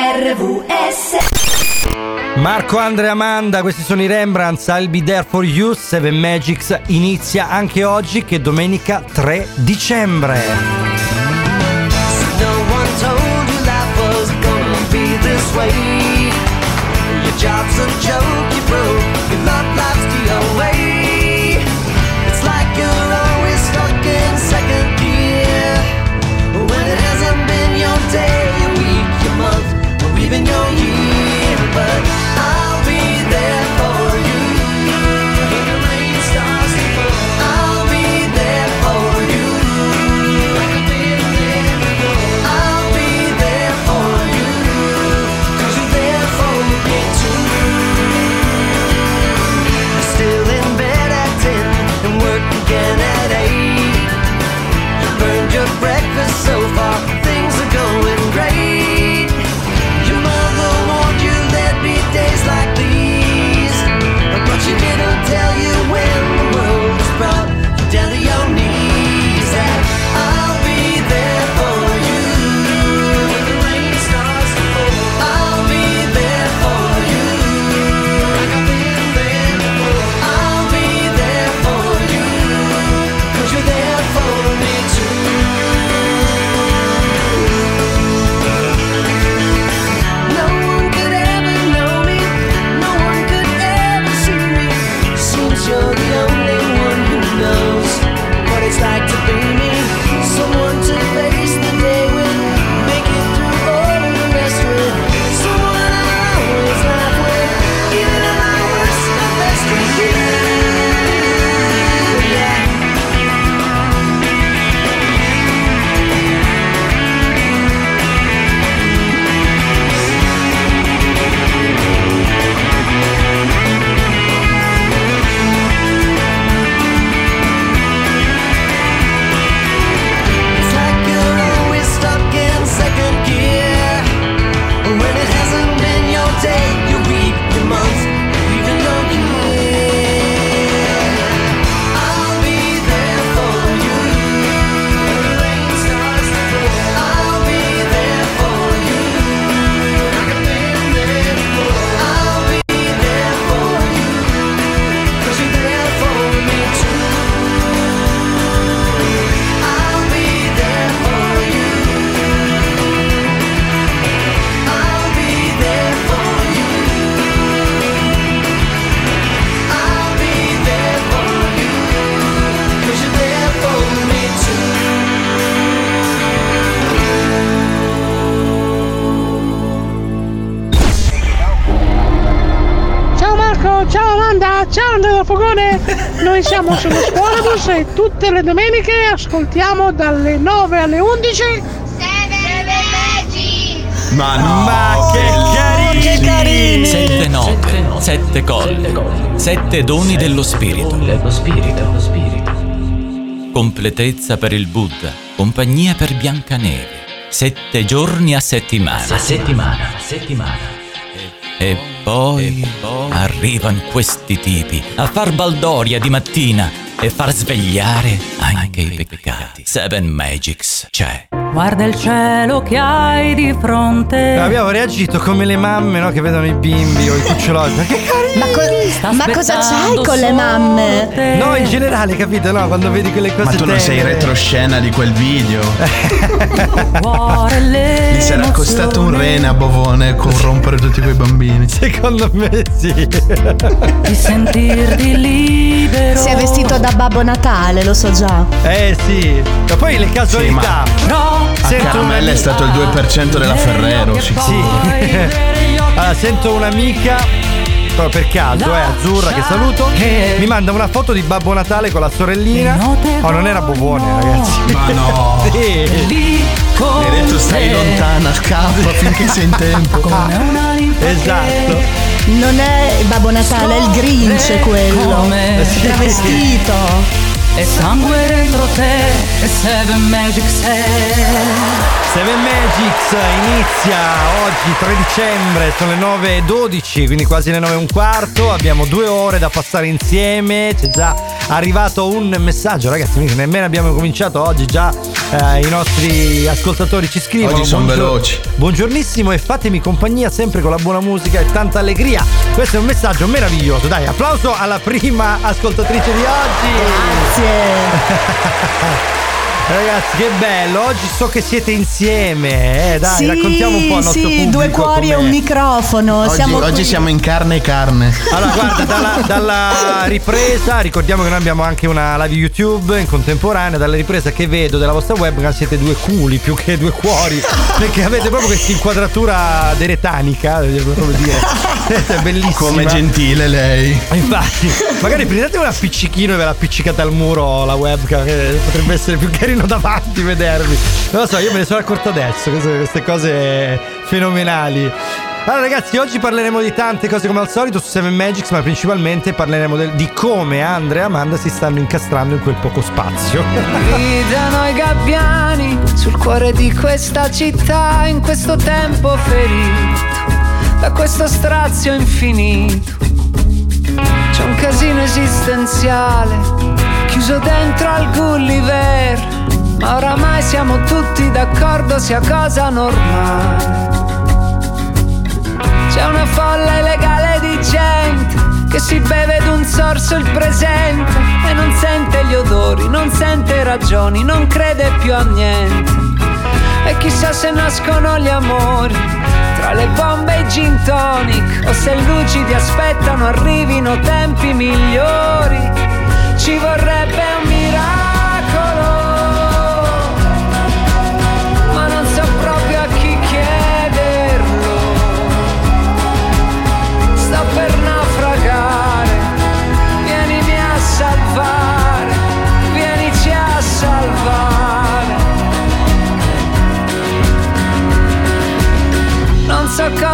RVS Marco Andrea Amanda, questi sono i Rembrandts, I'll be there for you, Seven Magics inizia anche oggi che è domenica 3 dicembre. No Ciao Andrea Fogone. Noi siamo sullo Scuolabus e tutte le domeniche ascoltiamo dalle 9 alle 11. Ma no! Ma che carini! Sette note, sette colle, sette doni dello spirito. Completezza per il Buddha, compagnia per Biancaneve. Sette giorni a settimana. A settimana, a settimana. E poi, arrivano questi tipi a far baldoria di mattina e far svegliare anche i peccati. Seven Magics c'è. Guarda il cielo che hai di fronte. Abbiamo reagito come le mamme no, che vedono i bimbi o i cucciolotti. Ma che carini! Ma, co- ma cosa c'hai con le mamme? No, in generale, capito? No, quando vedi quelle cose Ma tu non sei tenere. retroscena di quel video? Gli sarà costato un rene a Bovone corrompere tutti quei bambini. Secondo me sì. di sentirti libero. Si è vestito da Babbo Natale, lo so già. Eh sì. Ma poi le casualità. Però A Caramella è stato il 2% della Ferrero, sicuro. Sì. allora, sento un'amica. Proprio per caso, eh, azzurra che saluto. Mi manda una foto di Babbo Natale con la sorellina. Oh, non era Bobone, ragazzi. Ma no. Sì. Mi hai detto stai lontana, scappa finché sei in tempo. Esatto. Non è Babbo Natale, è il Grinch quello. come Travestito. E sangue dentro te E seven magic sei Seven Magics inizia oggi 3 dicembre, sono le 9.12, quindi quasi le 9 e un quarto. Abbiamo due ore da passare insieme. C'è già arrivato un messaggio, ragazzi. Nemmeno abbiamo cominciato oggi. Già eh, i nostri ascoltatori ci scrivono. Oggi son "Buongio- veloci." Buongiornissimo e fatemi compagnia sempre con la buona musica e tanta allegria. Questo è un messaggio meraviglioso. Dai, applauso alla prima ascoltatrice di oggi. Grazie. Yeah. Ragazzi, che bello! Oggi so che siete insieme. Eh, dai, sì, raccontiamo un po' al nostro sì, pubblico. due cuori e com'è. un microfono. Oggi, siamo oggi qui. siamo in carne e carne. Allora, guarda, dalla, dalla ripresa, ricordiamo che noi abbiamo anche una live YouTube in contemporanea. Dalla ripresa che vedo della vostra webcam siete due culi più che due cuori. Perché avete proprio questa inquadratura deretanica, devo proprio dire. È bellissima. Come gentile lei. Infatti, magari prendete un appiccichino e ve l'appiccicate al muro la webcam, che potrebbe essere più carino davanti vedervi. Non lo so, io me ne sono accorto adesso, queste, queste cose fenomenali. Allora ragazzi, oggi parleremo di tante cose come al solito su Seven Magics, ma principalmente parleremo del- di come Andrea e Amanda si stanno incastrando in quel poco spazio. Gridano i gabbiani sul cuore di questa città in questo tempo ferito da questo strazio infinito. C'è un casino esistenziale chiuso dentro al Gulliver, ma oramai siamo tutti d'accordo sia cosa normale. C'è una folla illegale di gente che si beve d'un sorso il presente e non sente gli odori, non sente ragioni, non crede più a niente. E chissà se nascono gli amori tra le bombe e i gin tonic o se lucidi aspettano arrivino tempi migliori. Ci vorrebbe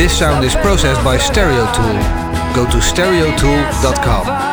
This sound is processed by Stereo Tool. Go to stereotool.com.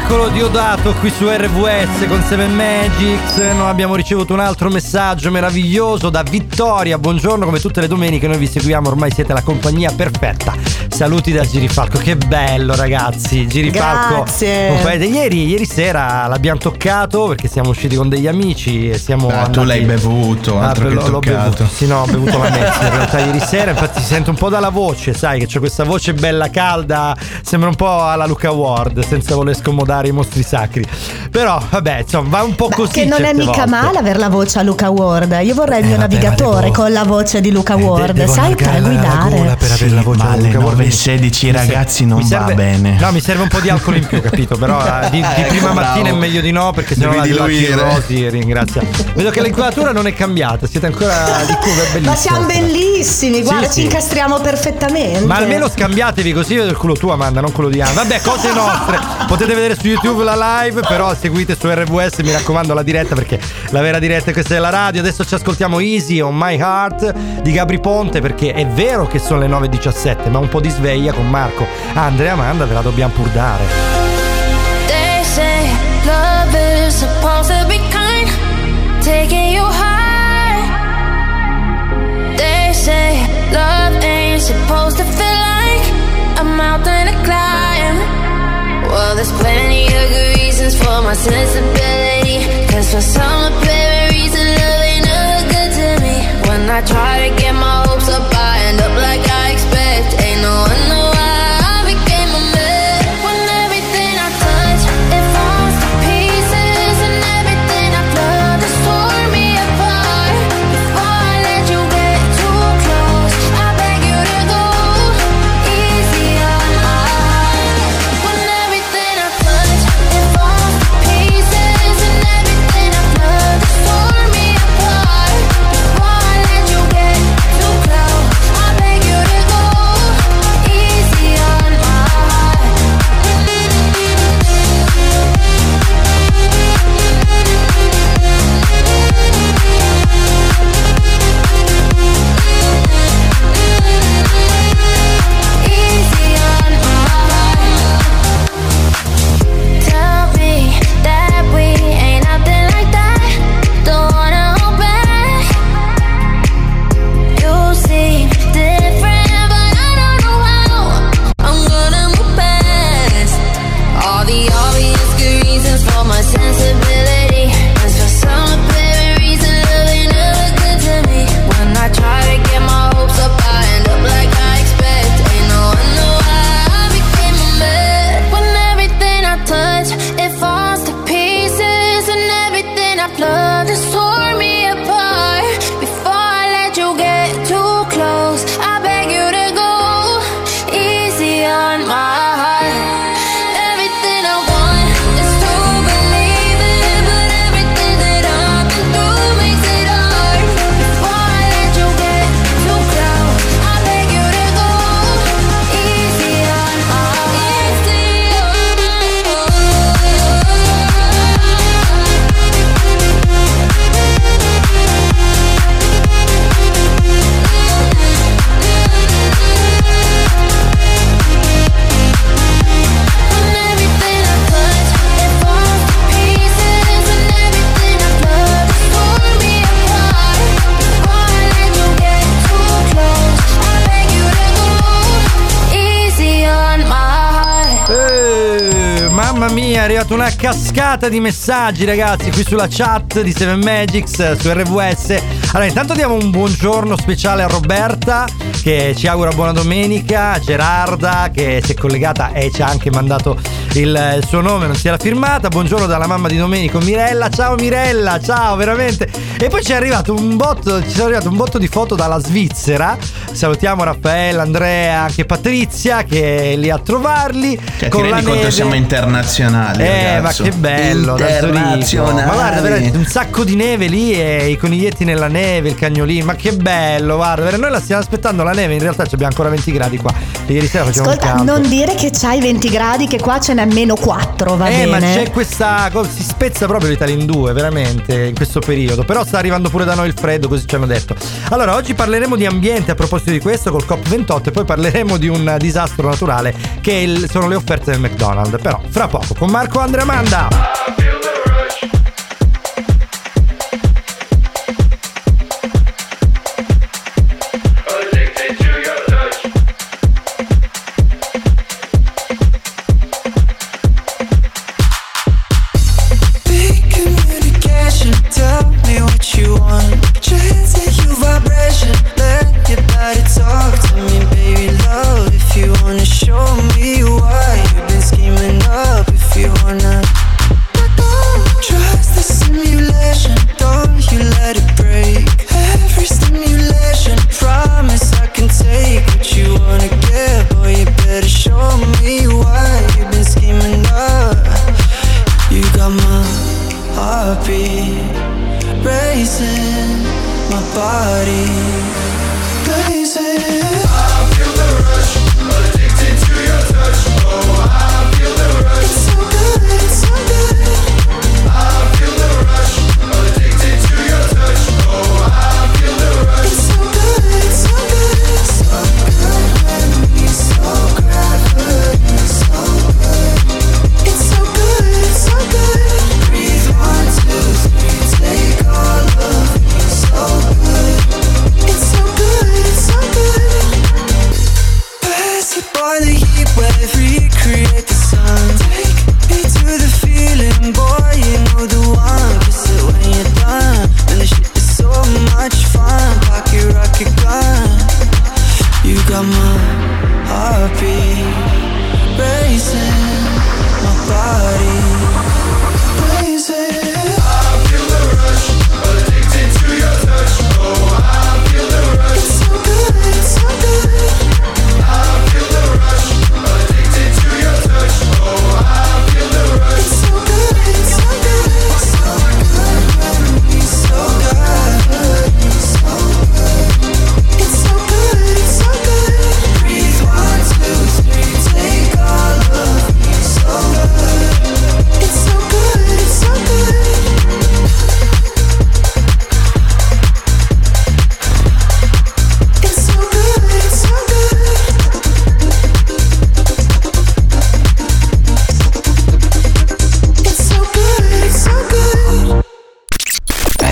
miracolo diodato qui su RVS con Seven Magics. Noi abbiamo ricevuto un altro messaggio meraviglioso da Vittoria. Buongiorno, come tutte le domeniche noi vi seguiamo, ormai siete la compagnia perfetta. Saluti da Girifalco, che bello ragazzi, Girifalco. Grazie. Ieri, ieri sera l'abbiamo toccato perché siamo usciti con degli amici e siamo... Ah, tu andati- l'hai bevuto, altro beh, che l'ho- toccato. bevuto. Sì, no, ho bevuto la mezza in realtà ieri sera, infatti si sente un po' dalla voce, sai che c'è questa voce bella calda, sembra un po' alla Luca Ward, senza voler scomodare i mostri sacri. Però, vabbè, insomma, va un po' così. Che non è mica volte. male aver la voce a Luca Ward. Io vorrei il mio Eh, vabbè, navigatore ma devo- con la voce di Luca Ward, devo sai, per guidare. gola per avere Sì, la voce ma di Luca Ward. 9.16 Mi ser- ragazzi non mi va serve- bene. No, mi serve un po' di alcol in più, capito? Però eh, di, di Ecco, prima mattina è meglio di no, perché sennò Devi la diluire. cirrosi ringrazia. Vedo che l'inquadratura non è cambiata, siete ancora di culo, è bellissimo. Ma siamo bellissimi, guarda, Sì, ci sì. incastriamo perfettamente. Ma almeno scambiatevi così io vedo il culo tuo Amanda, non quello di Anna. Vabbè, cose nostre. Potete vedere su YouTube la live, però seguite su RWS, mi raccomando la diretta perché la vera diretta è questa della radio. Adesso ci ascoltiamo Easy on My Heart di Gabri Ponte perché è vero che sono le 9.17, ma un po' di sveglia con Marco, Andrea Amanda ve la dobbiamo pur dare. They say love is supposed to be kind, taking you high. They say love ain't supposed to feel like a mountain to climb. Well, there's plenty of good reasons for my sensibility. Cause for some apparent reason, love ain't never good to me. When I try to get my hopes up è arrivata una cascata di messaggi, ragazzi, qui sulla chat di Seven Magics eh, su RWS. Allora, intanto diamo un buongiorno speciale a Roberta che ci augura buona domenica, a Gerarda che si è collegata e ci ha anche mandato il, il suo nome, non si era firmata. Buongiorno dalla mamma di Domenico Mirella. Ciao Mirella, ciao veramente. E poi ci è arrivato un botto, ci sono arrivate un botto di foto dalla Svizzera. Salutiamo Raffaella, Andrea, anche Patrizia che è lì a trovarli. Cioè, con ti la rendi conto neve. siamo internazionali. Eh, ragazzo. ma che bello. Internazionali. Ma guarda, veramente un sacco di neve lì e i coniglietti nella neve, il cagnolino. Ma che bello, guarda, noi la stiamo aspettando la neve, in realtà ci abbiamo ancora 20 gradi qua. E ieri sera facevamo il Ascolta, campo. non dire che c'hai 20 gradi, che qua ce n'è meno 4, va eh, bene? ma c'è questa cosa, si spezza proprio l'Italia in due, veramente, in questo periodo. Però sta arrivando pure da noi il freddo, così ci hanno detto. Allora, oggi parleremo di ambiente a proposito di questo col COP28 e poi parleremo di un disastro naturale che il- sono le offerte del McDonald's. Però, fra poco, con Marco Andrea Manda.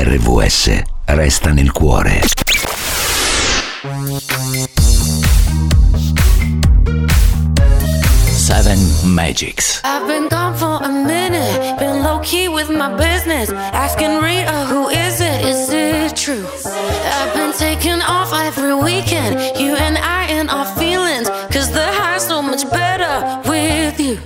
RVS resta nel cuore. Seven Magics. I've been gone for a minute, been low key with my business. Asking Rita, who is it? Is it true? I've been taking off every weekend, you and I and our feelings. Cause the high's so much better with you.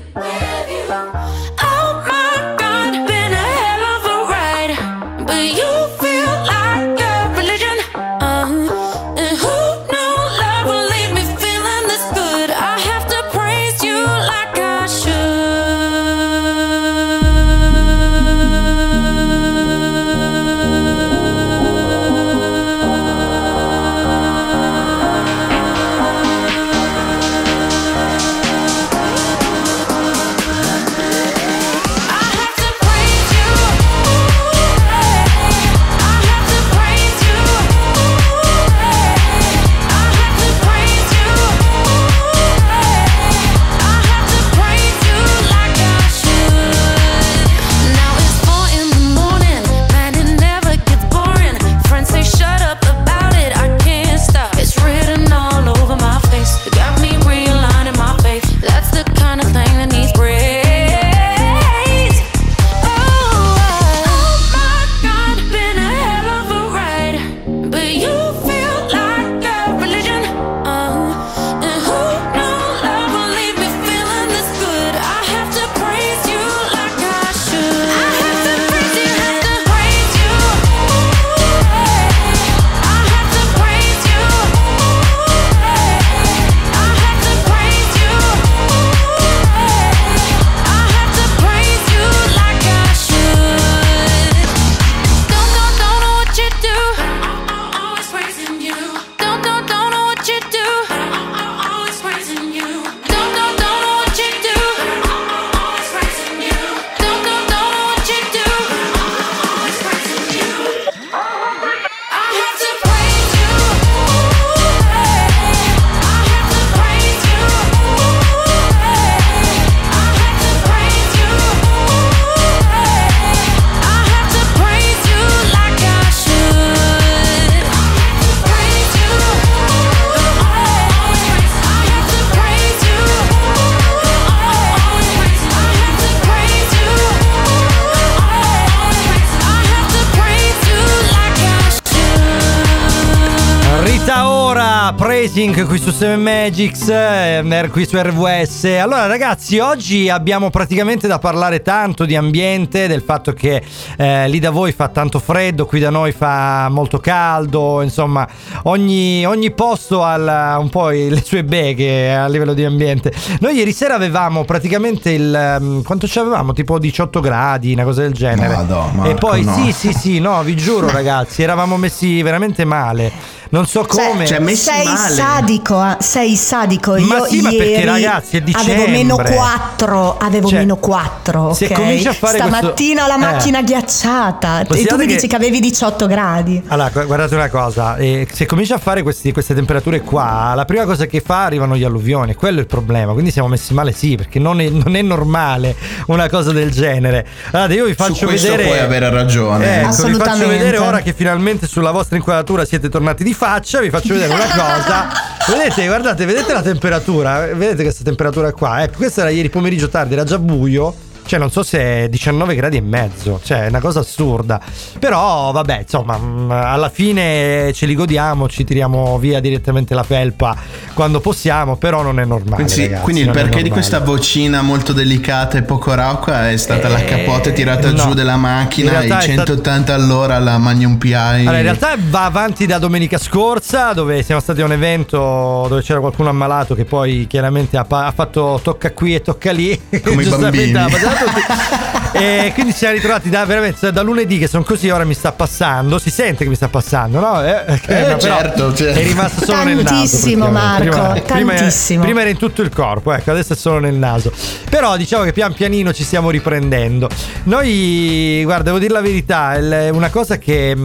7 Magics, eh, qui su RWS. Allora ragazzi, oggi abbiamo praticamente da parlare tanto di ambiente, del fatto che eh, lì da voi fa tanto freddo, qui da noi fa molto caldo, insomma ogni, ogni posto ha un po' le sue beghe a livello di ambiente. Noi ieri sera avevamo praticamente il... um, quanto ci avevamo? Tipo 18 gradi, una cosa del genere. Vado, e Marco, poi no. sì, sì, sì, no, vi giuro ragazzi, eravamo messi veramente male. Non so come. Cioè, messi sei male. sadico, ah, sei sadico. Ma Io sì, ma perché, ieri ragazzi, è Avevo meno dicembre. 4, avevo Cioè, meno 4, se ok? cominci a fare questo- Stamattina ho la Eh. macchina ghiacciata e tu mi che- dici che avevi 18 gradi. Allora, gu- guardate una cosa, eh, se comincia a fare questi- queste temperature qua, la prima cosa che fa arrivano gli alluvioni, quello è il problema, quindi siamo messi male sì, perché non è, non è normale una cosa del genere. Allora, io vi faccio questo vedere... puoi avere ragione. Ecco, vi faccio vedere ora che finalmente sulla vostra inquadratura siete tornati di faccia, vi faccio vedere una cosa. Vedete, guardate, vedete la temperatura? Vedete questa temperatura qua? Ecco, questa era ieri pomeriggio tardi, era già buio. Cioè, non so se è 19 gradi e mezzo, cioè è una cosa assurda. Però, vabbè, insomma, mh, alla fine ce li godiamo, ci tiriamo via direttamente la felpa quando possiamo, però non è normale. Quindi, ragazzi, quindi il perché di questa vocina molto delicata e poco rauca è stata la Eh, capote tirata no. giù della In macchina, realtà i è stato- 180 all'ora alla Magnum PI. Allora, in realtà va avanti da domenica scorsa, dove siamo stati a un evento dove c'era qualcuno ammalato che poi chiaramente ha, pa- ha fatto tocca qui e tocca lì. Come i bambini. Ha passato tutti. E quindi ci siamo ritrovati da, veramente da lunedì che sono così, ora mi sta passando. Si sente che mi sta passando, no? Eh, eh, Eh, no, però certo, certo. È rimasto solo nel naso. Tantissimo. Marco, prima, tantissimo. Prima era in tutto il corpo, ecco, adesso è solo nel naso. Però diciamo che pian pianino ci stiamo riprendendo. Noi, guarda, devo dire la verità, è una cosa che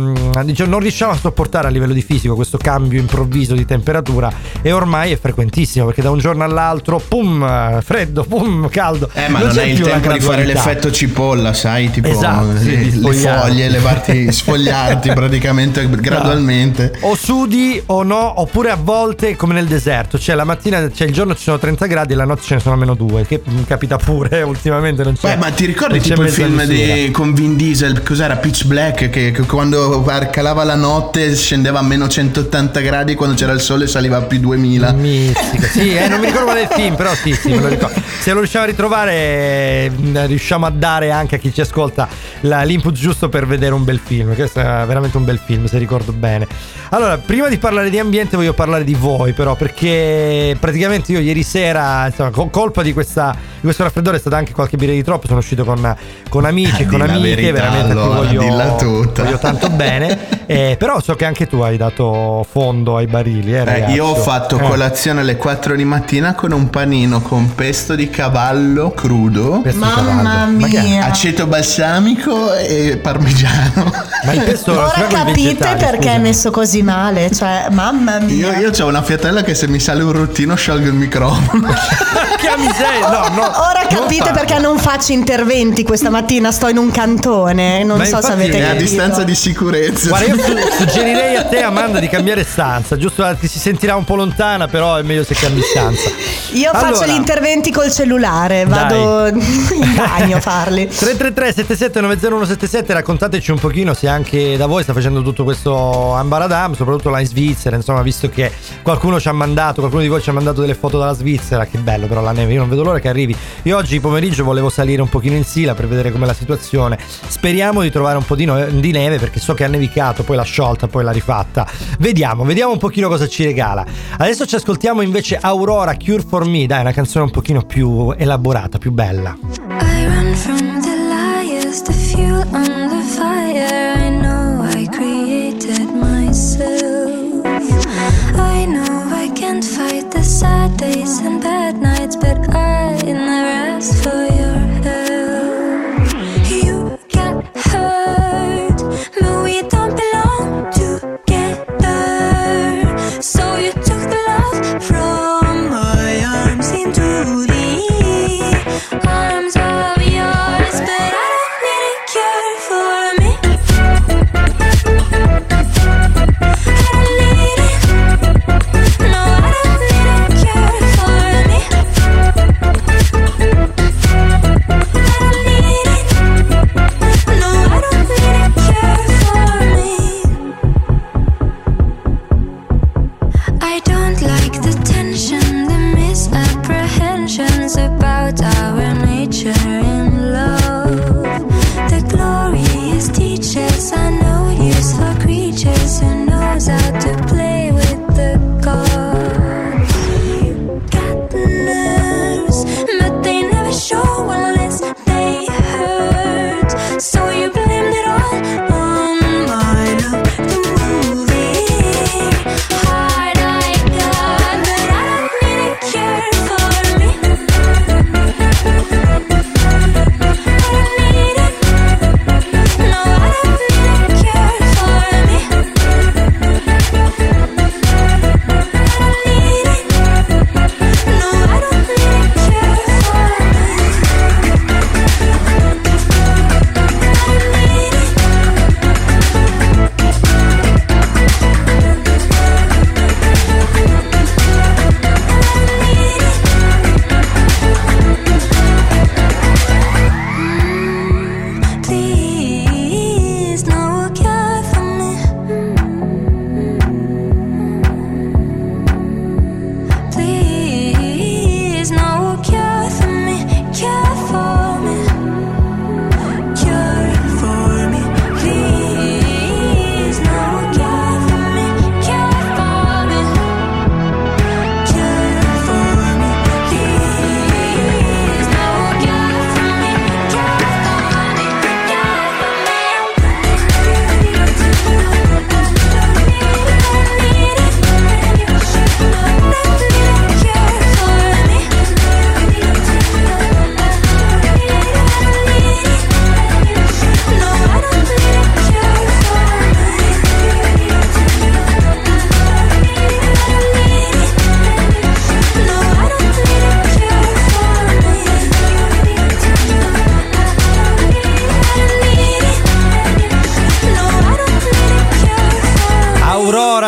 diciamo, non riusciamo a sopportare a livello di fisico, questo cambio improvviso di temperatura e ormai è frequentissimo perché da un giorno all'altro, pum, eh, freddo, pum, caldo. Eh, ma non, c'è è il tempo di fare l'effetto cipolla, sai? Tipo Esatto, sì, le, foglie, levarti, sfogliarti praticamente gradualmente. O sudi o no, oppure a volte come nel deserto, cioè la mattina, cioè il giorno ci sono 30 gradi e la notte ce ne sono almeno due, che mm, capita pure ultimamente non c'è. Beh, ma ti ricordi tipo il film di, con Vin Diesel, cos'era Pitch Black, che, che quando calava la notte scendeva a meno 180 gradi, quando c'era il sole saliva a più 2000. Mistica, sì, eh, non mi ricordo qual è il film, però sì, sì, me lo ricordo. Se lo riusciamo a ritrovare, eh, riusciamo a dare anche a chi ci ascolta la- l'input giusto per vedere un bel film. Questo è veramente un bel film, se ricordo bene. Allora, prima di parlare di ambiente, voglio parlare di voi, però, perché praticamente io ieri sera, insomma, con colpa di, questa, di questo raffreddore, è stata anche qualche birra di troppo. Sono uscito con, con amici e con Di amiche, verità, veramente allora, voglio, voglio tanto bene. Eh, però so che anche tu hai dato fondo ai barili, eh, Eh, io ho fatto Eh. colazione alle 4 di mattina con un panino con pesto di cavallo crudo, Pesto di Mamma cavallo. Ma che è? Mia. aceto balsamico e parmigiano. Ma il pesto Ora capite perché è scusami. messo così male, cioè mamma Io, mia. io ho una fiatella che se mi sale un rottino sciolgo il microfono. che miseria! No, no. Ora non capite farlo. perché non faccio interventi questa mattina, sto in un cantone, non Ma so se avete È a capito. distanza di sicurezza. Guarda, io su- suggerirei a te, Amanda, di cambiare stanza. Giusto, ti si sentirà un po' lontana, però è meglio se cambi stanza. Io faccio Allora, gli interventi col cellulare, Dai. vado in bagno a farli. 333 77 90177 raccontateci un pochino se anche da voi sta facendo tutto questo ambaradam, soprattutto là in Svizzera, insomma, visto che qualcuno ci ha mandato, qualcuno di voi ci ha mandato delle foto dalla Svizzera, che bello però la neve, io non vedo l'ora che arrivi. Io oggi pomeriggio volevo salire un pochino in Sila per vedere com'è la situazione. Speriamo di trovare un po' di, no- di neve perché so che ha nevicato, poi l'ha sciolta, poi l'ha rifatta. Vediamo, vediamo un pochino cosa ci regala. Adesso ci ascoltiamo invece Aurora Cure for Me, dai, una canzone un pochino più elaborata, più bella. I run from fight the sad days and bad nights, but I never asked for your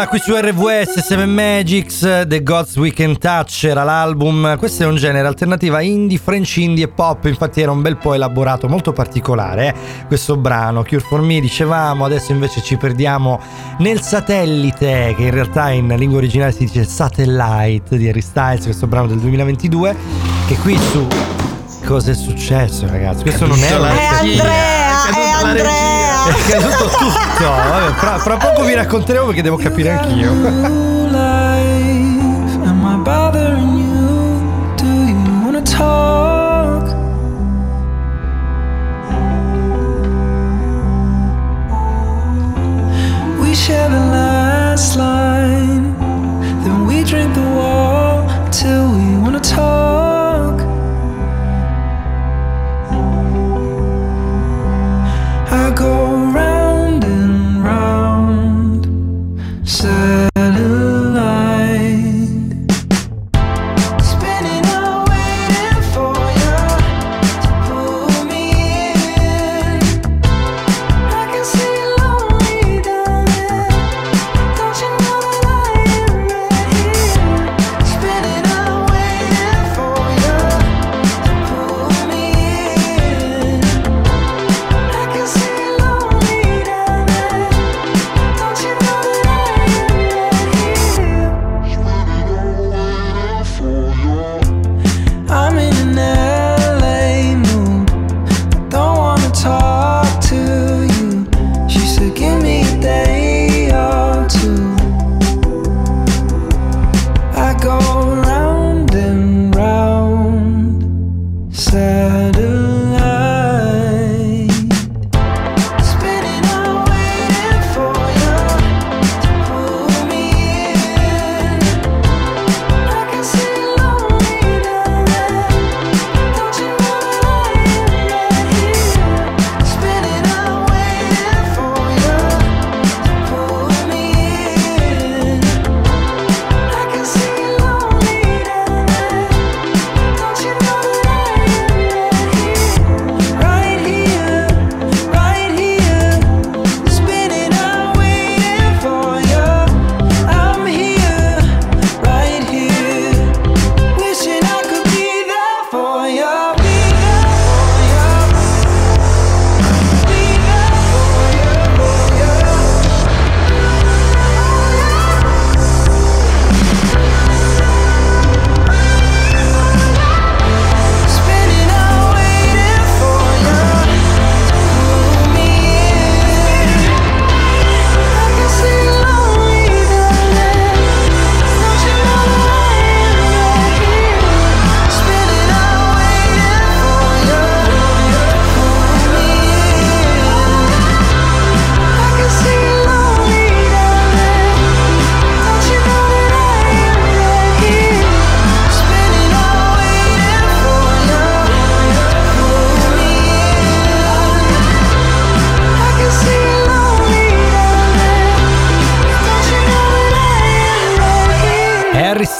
qui su RWS 7 Magics The Gods We Can Touch era l'album. Questo è un genere alternativa indie French indie e pop. Infatti era un bel po' elaborato molto particolare eh? questo brano Cure for Me dicevamo. Adesso invece ci perdiamo nel satellite che in realtà in lingua originale si dice Satellite di Harry Styles questo brano del 2022 che qui su cosa è successo ragazzi? Questo non è la è Andrea è Andrea. Eh, è caduto tutto. Vabbè, fra, fra poco vi racconteremo perché devo capire anch'io. share the last line. Then we drink the wall till we wanna talk.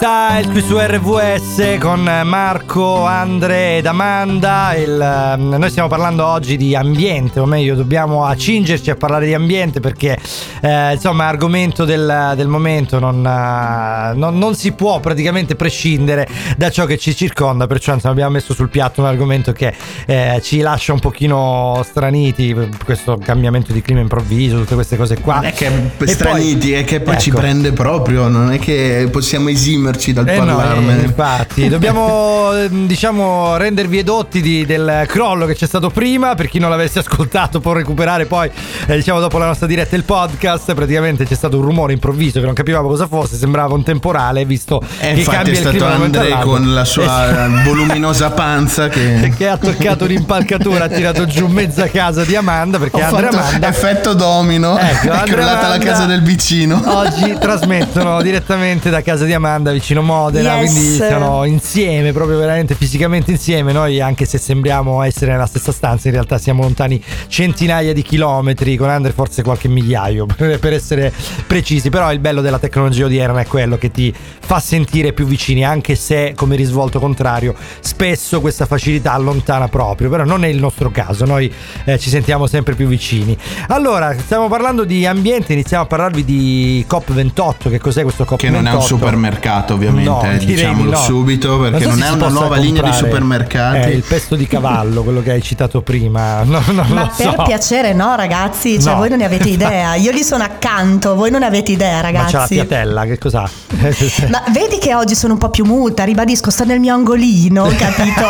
Style qui su RVS con Marco, Andre ed Amanda. Il, ehm, noi stiamo parlando oggi di ambiente, o meglio, dobbiamo accingerci a parlare di ambiente perché eh, insomma è argomento del, del momento, non, eh, non- non si può praticamente prescindere da ciò che ci circonda, perciò insomma, abbiamo messo sul piatto un argomento che eh, ci lascia un pochino straniti, questo cambiamento di clima improvviso, tutte queste cose qua. Non è che E straniti, poi- è che poi ci ecco. prende proprio, non è che possiamo esimerci dal Eh no, parlarne. eh, infatti, dobbiamo ehm, diciamo rendervi edotti di- del crollo che c'è stato prima. Per chi non l'avesse ascoltato, può recuperare poi, eh, diciamo, dopo la nostra diretta il podcast. Praticamente c'è stato un rumore improvviso che non capivamo cosa fosse, sembrava un temporale, visto E che cambia è il stato all'altro. con la sua Eh, voluminosa panza che... che ha toccato l'impalcatura, ha tirato giù mezza casa di Amanda perché Ho Andrea Amanda effetto domino, Ecco, è crollata la Amanda casa del vicino. Oggi trasmettono direttamente da casa di Amanda vicino Modena, Yes. quindi sono insieme, proprio veramente fisicamente insieme. Noi, anche se sembriamo essere nella stessa stanza, in realtà siamo lontani centinaia di chilometri, con Andre forse qualche migliaio per per essere precisi. Però il bello della tecnologia odierna è quello che ti fa sentire più vicini, anche se come risvolto contrario, spesso questa facilità allontana proprio. Però non è il nostro caso, noi eh, ci sentiamo sempre più vicini. Allora, stiamo parlando di ambiente, iniziamo a parlarvi di COP28. Che cos'è questo COP28? Che non è un supermercato, ovviamente, No, diciamolo di no. subito, perché so non è una nuova linea di supermercati. eh, il pesto di cavallo, quello che hai citato prima. No, no, Ma lo per so. piacere no ragazzi, cioè No. voi non ne avete idea, io gli sono accanto, voi non ne avete idea Ma c'ha la ragazzi. piatella, che cos'ha? Ma vedi che oggi sono un po' più muta, ribadisco, sto nel mio angolino, capito?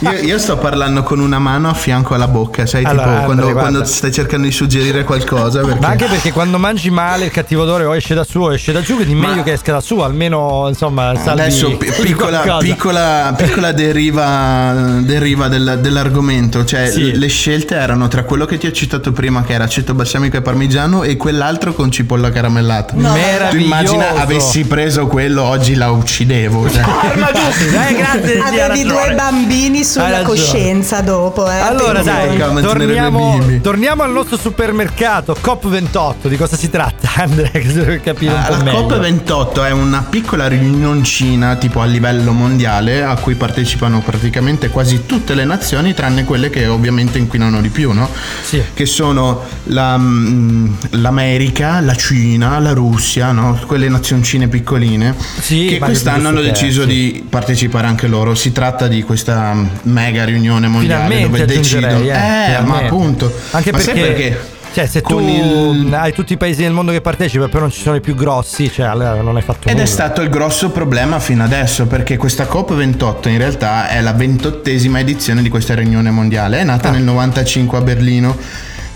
Io, io sto parlando con una mano a fianco alla bocca, sai, Allora, tipo quando, quando stai cercando di suggerire qualcosa. Perché... Ma anche perché quando mangi male il cattivo odore o esce da su o esce da giù, quindi meglio che esca da su, almeno insomma salvi Adesso piccola, piccola, piccola deriva, deriva del- dell'argomento, cioè Sì. le scelte erano tra quello che ti ho citato prima che era aceto balsamico e parmigiano e quell'altro con cipolla caramellata. No. Tu immagina avessi preso quello oggi la uccidevo. cioè. Eh, grazie, sì, ha Avevi due bambini sulla coscienza dopo, eh. Allora dai, torniamo, torniamo al nostro supermercato COP28. Di cosa si tratta, Andrea? Che capire un Ah, po' La meglio. COP28 è una piccola riunioncina tipo a livello mondiale a cui partecipano praticamente quasi tutte le nazioni tranne quelle che ovviamente inquinano di più, no? Sì. Che sono la, mm, l'America, la Cina, la Russia, no? Quelle nazioncine piccoline Sì, che quest'anno hanno deciso sì. di partecipare anche loro. Si tratta di questa mm, mega riunione mondiale Finalmente dove decidono. eh, Eh, ma appunto. Anche ma sai perché, perché? Cioè, se tu il- hai tutti i paesi del mondo che partecipano, però non ci sono i più grossi, cioè allora non hai fatto Ed nulla. è stato il grosso problema fino adesso perché questa COP28 in realtà è la ventottesima edizione di questa riunione mondiale, è Ah. nata nel 95 a Berlino.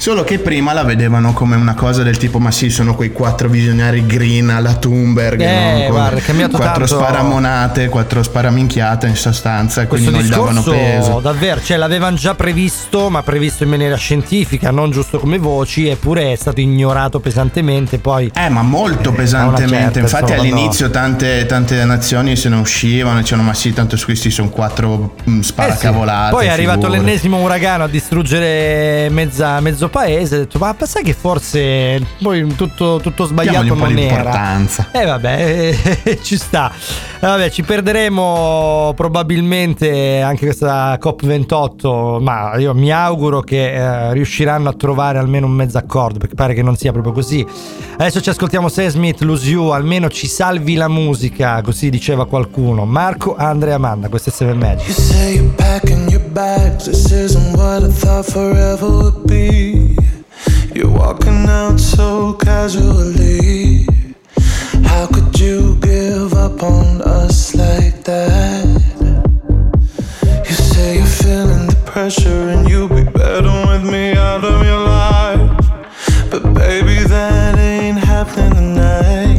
Solo che prima la vedevano come una cosa del tipo: ma sì, sono quei quattro visionari green alla Thunberg, Eh, no? Guarda, è cambiato quattro tanto- sparamonate, quattro sparaminchiate in sostanza, e quindi Questo non gli davano peso. davvero, cioè l'avevano già previsto, ma previsto in maniera scientifica, non giusto come voci, eppure è stato ignorato pesantemente. Poi Eh, ma molto una pesantemente. certa, Infatti, insomma, all'inizio tante, tante nazioni se ne uscivano, dicevano: Ma sì, tanto su questi sono quattro mm, Eh sì. sparacavolate. Poi è arrivato figurati." l'ennesimo uragano a distruggere mezza- mezzo paese. Ho detto, ma sai che forse poi tutto, tutto sbagliato non era. importanza. Eh vabbè, ci sta. Eh, Vabbè, ci perderemo probabilmente anche questa COP28, ma io mi auguro che eh, riusciranno a trovare almeno un mezzo accordo, perché pare che non sia proprio così. Adesso ci ascoltiamo Sam Smith, Lose You, almeno ci salvi la musica, così diceva qualcuno. Marco, Andrea, Amanda, questo è Seven Magic. You be. You're walking out so casually. How could you give up on us like that? You say you're feeling the pressure and you'll be better with me out of your life. But baby, that ain't happening tonight.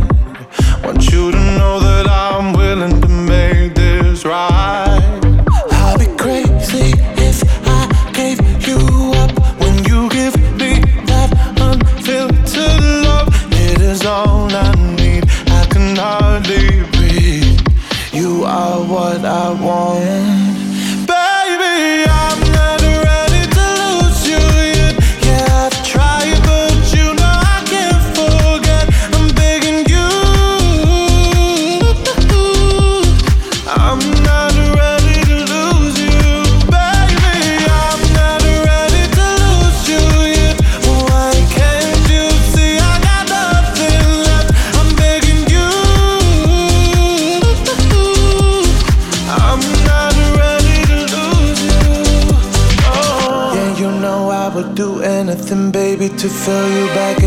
To feel you back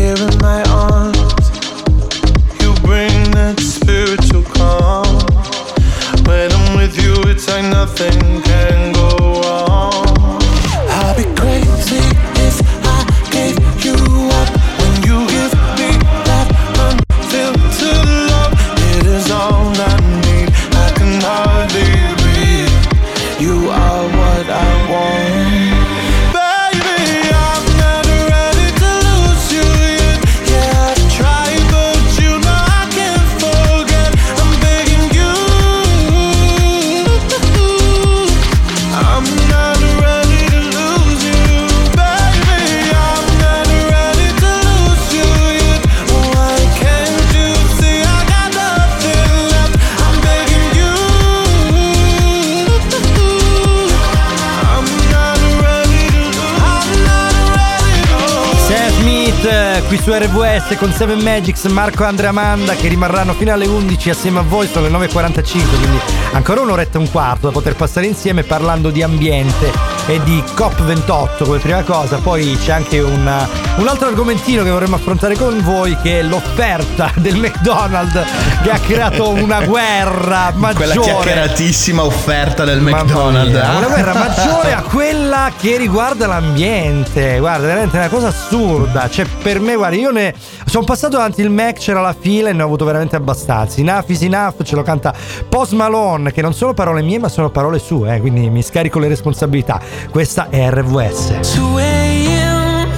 qui su RWS con Seven Magics, Marco Andrea Amanda che rimarranno fino alle 11 assieme a voi, sono le 9.45, quindi ancora un'oretta e un quarto da poter passare insieme parlando di ambiente e di COP28 come prima cosa, poi c'è anche una- un altro argomentino che vorremmo affrontare con voi che è l'offerta del McDonald's che ha creato una guerra maggiore. Quella chiacchieratissima offerta del McDonald's. mia, eh? Una guerra maggiore a quella che riguarda l'ambiente. Guarda, veramente è una cosa assurda. Cioè, per me, guarda, io ne sono passato davanti il Mac, c'era la fila e ne ho avuto veramente abbastanza. Enough is enough, ce lo canta Post Malone, che non sono parole mie, ma sono parole sue, eh, quindi mi scarico le responsabilità. Questa è RWS. 2 a.m.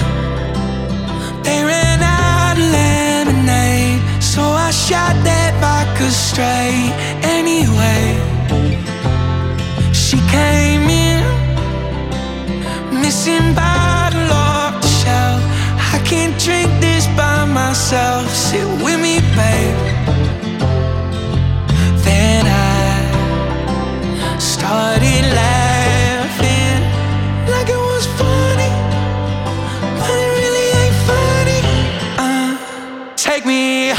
They ran out of lemonade, so I shot that vodka straight. Anyway, she came in, missing bottle the shelf. I drink this by myself. Sit with me, babe. Then I started laughing take me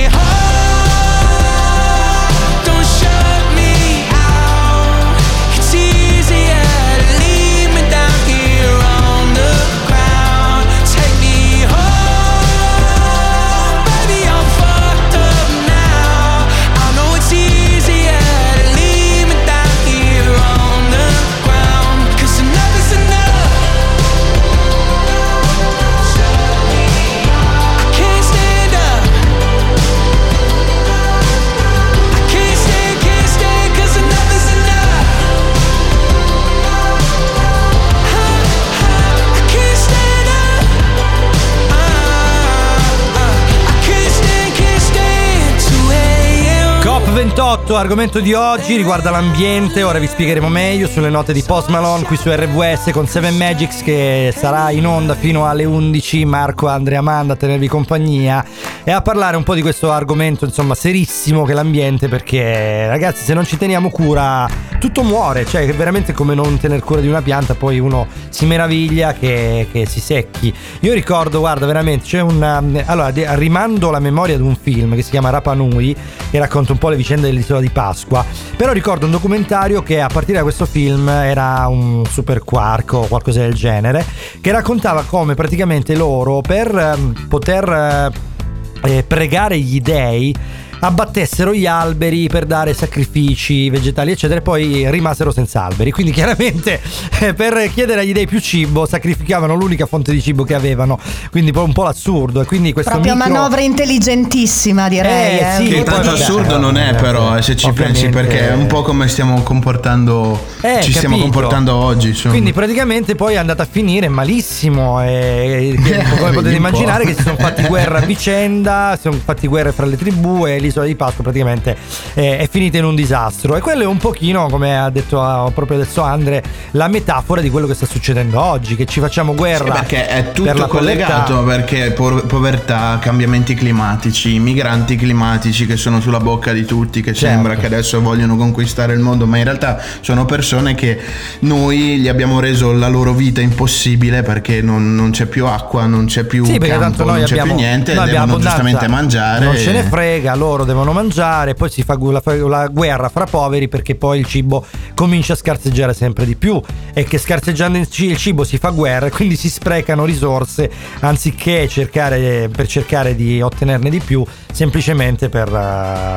28, argomento di oggi riguarda l'ambiente, ora vi spiegheremo meglio sulle note di Post Malone qui su RWS con Seven Magics che sarà in onda fino alle 11, Marco, Andrea, Manda a tenervi compagnia e a parlare un po' di questo argomento insomma serissimo che è l'ambiente perché ragazzi se non ci teniamo cura tutto muore, cioè è veramente come non tener cura di una pianta poi uno si meraviglia che, che si secchi. Io ricordo, guarda veramente, c'è un... Um, allora rimando la memoria ad un film che si chiama Rapanui che racconta un po' le vicende dell'isola di Pasqua, però ricordo un documentario che a partire da questo film era un super quark o qualcosa del genere, che raccontava come praticamente loro per ehm, poter... eh, eh, pregare gli dei abbattessero gli alberi per dare sacrifici vegetali, eccetera, e poi rimasero senza alberi. Quindi chiaramente eh, per chiedere agli dei più cibo sacrificavano l'unica fonte di cibo che avevano. Quindi poi un po' l'assurdo. E quindi questo Proprio micro- manovra intelligentissima, direi. Eh, eh. sì, Che tanto assurdo non è, eh, però, eh, se ci pensi, perché è un po' come stiamo comportando. Eh, ci stiamo capito. comportando oggi. Insomma. Quindi praticamente poi è andata a finire malissimo e, e- come potete immaginare che si sono fatti guerra a vicenda, si sono fatti guerre fra le tribù e l'isola di Pasqua praticamente eh, è finita in un disastro e quello è un pochino come ha detto ah, proprio adesso Andre la metafora di quello che sta succedendo oggi che ci facciamo Sì, guerra perché è per tutto la collegato povertà. perché po- povertà, cambiamenti climatici, migranti climatici che sono sulla bocca di tutti, che Certo. sembra che adesso vogliono conquistare il mondo, ma in realtà sono persone che noi gli abbiamo reso la loro vita impossibile perché non, non c'è più acqua, non c'è più Sì, campo, non c'è abbiamo, più niente, abbiamo devono abbondanza, giustamente mangiare. Non ce ne e- frega, loro devono mangiare, poi si fa la, la guerra fra poveri perché poi il cibo comincia a scarseggiare sempre di più e che scarseggiando il ci- il cibo si fa guerra e quindi si sprecano risorse anziché cercare per cercare di ottenerne di più semplicemente per,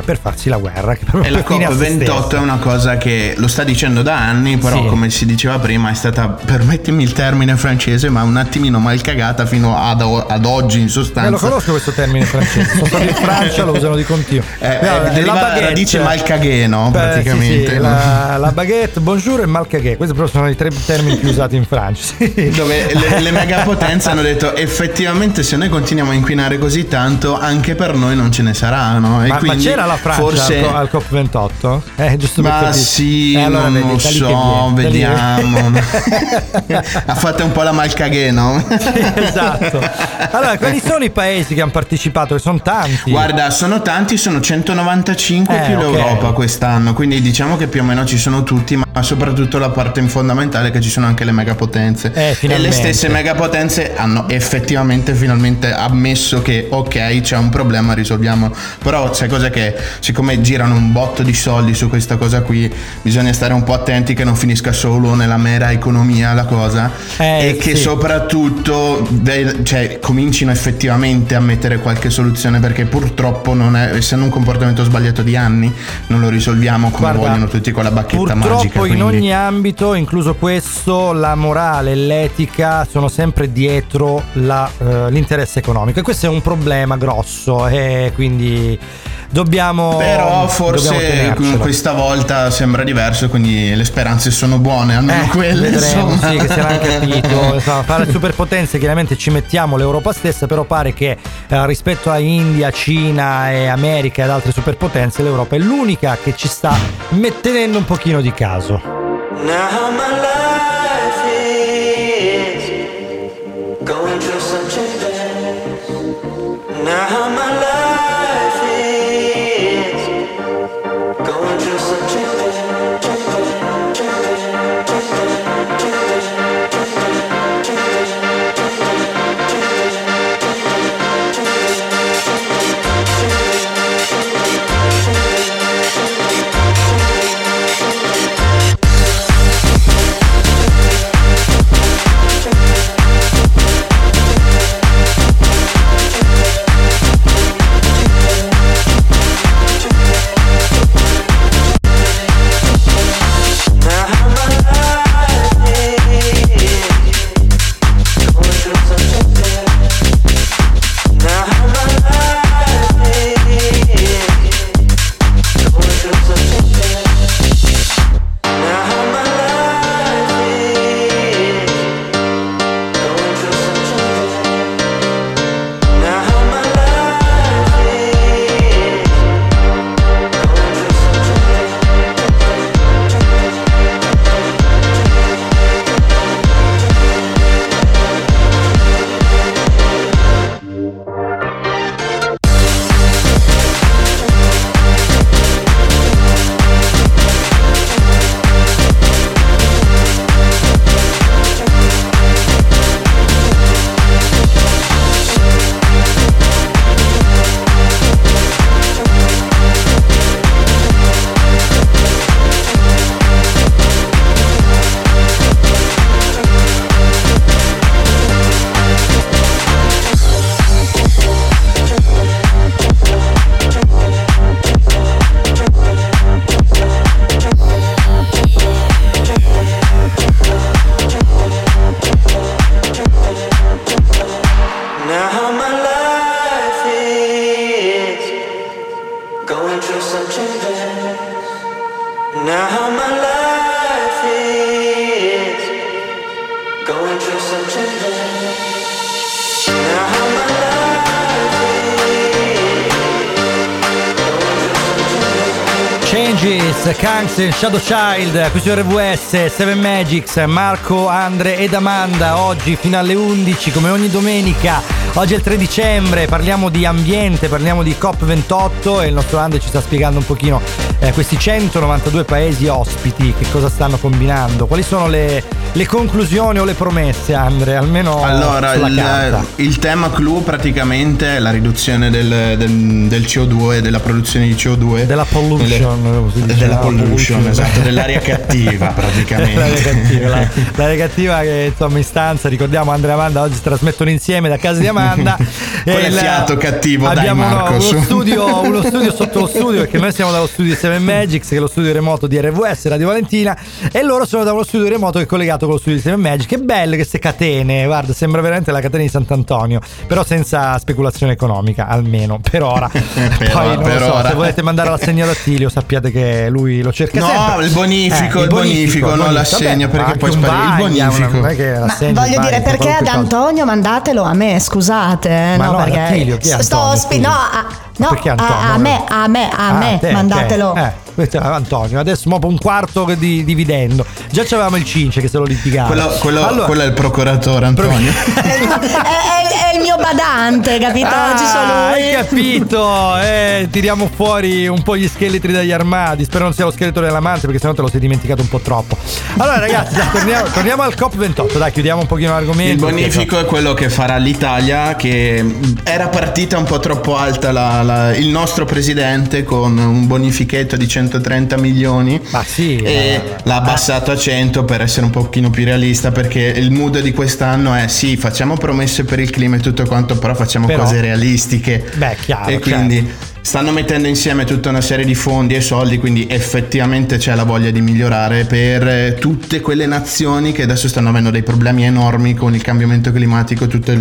per farsi la guerra. Che E la fine a se COP28 stessa. è una cosa che lo sta dicendo da anni, però Sì. come si diceva prima è stata, permettimi il termine francese, ma un attimino mal cagata fino ad, ad oggi in sostanza. Eh, lo conosco questo termine francese, sono stato in Francia, lo usano di continuo. Eh, Guarda, eh, deriva la baguette- radice malcaghe, no? Beh, Praticamente, sì, sì, no? la, la baguette, bonjour e malcaghe, questi proprio sono i tre termini più usati in Francia. sì. Dove le, le megapotenze hanno detto effettivamente se noi continuiamo a inquinare così tanto anche per noi non ce ne sarà, no? E Ma, ma c'era la Francia forse... al, co- al COP28? Eh, giusto per Ma capire. sì, Eh, allora non lo so, vediamo. ha fatto un po' la malcaghe, no? esatto. Allora, quali sono i paesi che hanno partecipato? Che sono tanti. Guarda, sono tanti, sono 195 Eh, più ok. l'Europa quest'anno, quindi diciamo che più o meno ci sono tutti, ma soprattutto la parte fondamentale è che ci sono anche le megapotenze. Eh, e le stesse megapotenze hanno effettivamente finalmente ammesso che ok, c'è un problema, risolviamo. Però sai cosa che siccome girano un botto di soldi su questa cosa qui, bisogna stare un po' attenti che non finisca solo nella mera economia la cosa Eh, e che sì. soprattutto cioè, comincino effettivamente a mettere qualche soluzione perché purtroppo non è, essendo un comportamento sbagliato di anni non lo risolviamo come Guarda, vogliono tutti con la bacchetta Purtroppo magica. in quindi- ogni ambito, incluso questo, la morale e l'etica sono sempre dietro la, eh, l'interesse economico e questo è un problema grosso e quindi dobbiamo Però dobbiamo forse tenercelo. questa volta sembra diverso, quindi le speranze sono buone, almeno Eh, quelle. vedremo, insomma. sì, che si era anche capito. Insomma, fare le superpotenze chiaramente ci mettiamo l'Europa stessa, però pare che eh, rispetto a India, Cina e America ed altre superpotenze, l'Europa è l'unica che ci sta mettendo un pochino di caso. Now my life is going through some changes. Now my Changes, Kanks, Shadow Child, qui su RWS, Seven Magics, Marco, Andre ed Amanda, oggi fino alle 11 come ogni domenica, oggi è il 3 dicembre, parliamo di ambiente, parliamo di COP28 e il nostro Andre ci sta spiegando un pochino eh, questi 192 paesi ospiti, che cosa stanno combinando, quali sono le, le conclusioni o le promesse Andre, almeno Allora, il, il tema clou praticamente è la riduzione del, del- del CO2 e della produzione di CO2. Della pollution, dice, della no? pollution, Pollution. esatto, dell'aria cattiva praticamente. L'aria cattiva, la- l'aria cattiva che insomma in stanza, ricordiamo Andrea e Amanda oggi si trasmettono insieme da casa di Amanda. Quel E il- fiato cattivo, dai, abbiamo uno- Marco, uno, su. studio, uno studio sotto lo studio, perché noi siamo dallo studio di Seven Magics, che è lo studio remoto di RWS, Radio Valentina, e loro sono da uno studio remoto che è collegato con lo studio di Seven Magic. Che belle queste catene, guarda, sembra veramente la catena di Sant'Antonio, però senza speculazione economica, almeno per ora. Per Poi ora, non per lo so, ora. se volete mandare l'assegno d'Attilio, sappiate che lui lo cerca No, sempre. il bonifico, il bonifico, non l'assegno, perché poi sparire. Il bonifico. una- voglio dire perché ad cosa. Antonio mandatelo a me, scusate. eh, Ma no, no, ad perché Attilio, chi è sto Antonio, scusa? no, a, no, perché a- a, me, a me, a Ah, me, te, mandatelo. ok. Eh, Antonio, adesso mo un quarto di dividendo. Già c'avevamo il Cince che se lo litigava. Quello, quello- Allora- quello è il procuratore Antonio. è, è- è il mio badante, capito? Ah, Ci sono lui. hai capito? Eh, tiriamo fuori un po' gli scheletri dagli armadi. Spero non sia lo scheletro dell'amante, perché sennò te lo sei dimenticato un po' troppo. Allora, ragazzi, dai, torniamo, torniamo al COP28. Dai, chiudiamo un pochino l'argomento. Il bonifico è quello che farà l'Italia, che era partita un po' troppo alta la- la- il nostro presidente con un bonifichetto di 130 milioni sì, e ma- l'ha abbassato a 100 per essere un pochino più realista perché il mood di quest'anno è sì, facciamo promesse per il clima e tutto quanto, però facciamo Però- cose realistiche. Beh, chiaro. e quindi certo. Stanno mettendo insieme tutta una serie di fondi e soldi, quindi effettivamente c'è la voglia di migliorare per eh, tutte quelle nazioni che adesso stanno avendo dei problemi enormi con il cambiamento climatico, tutti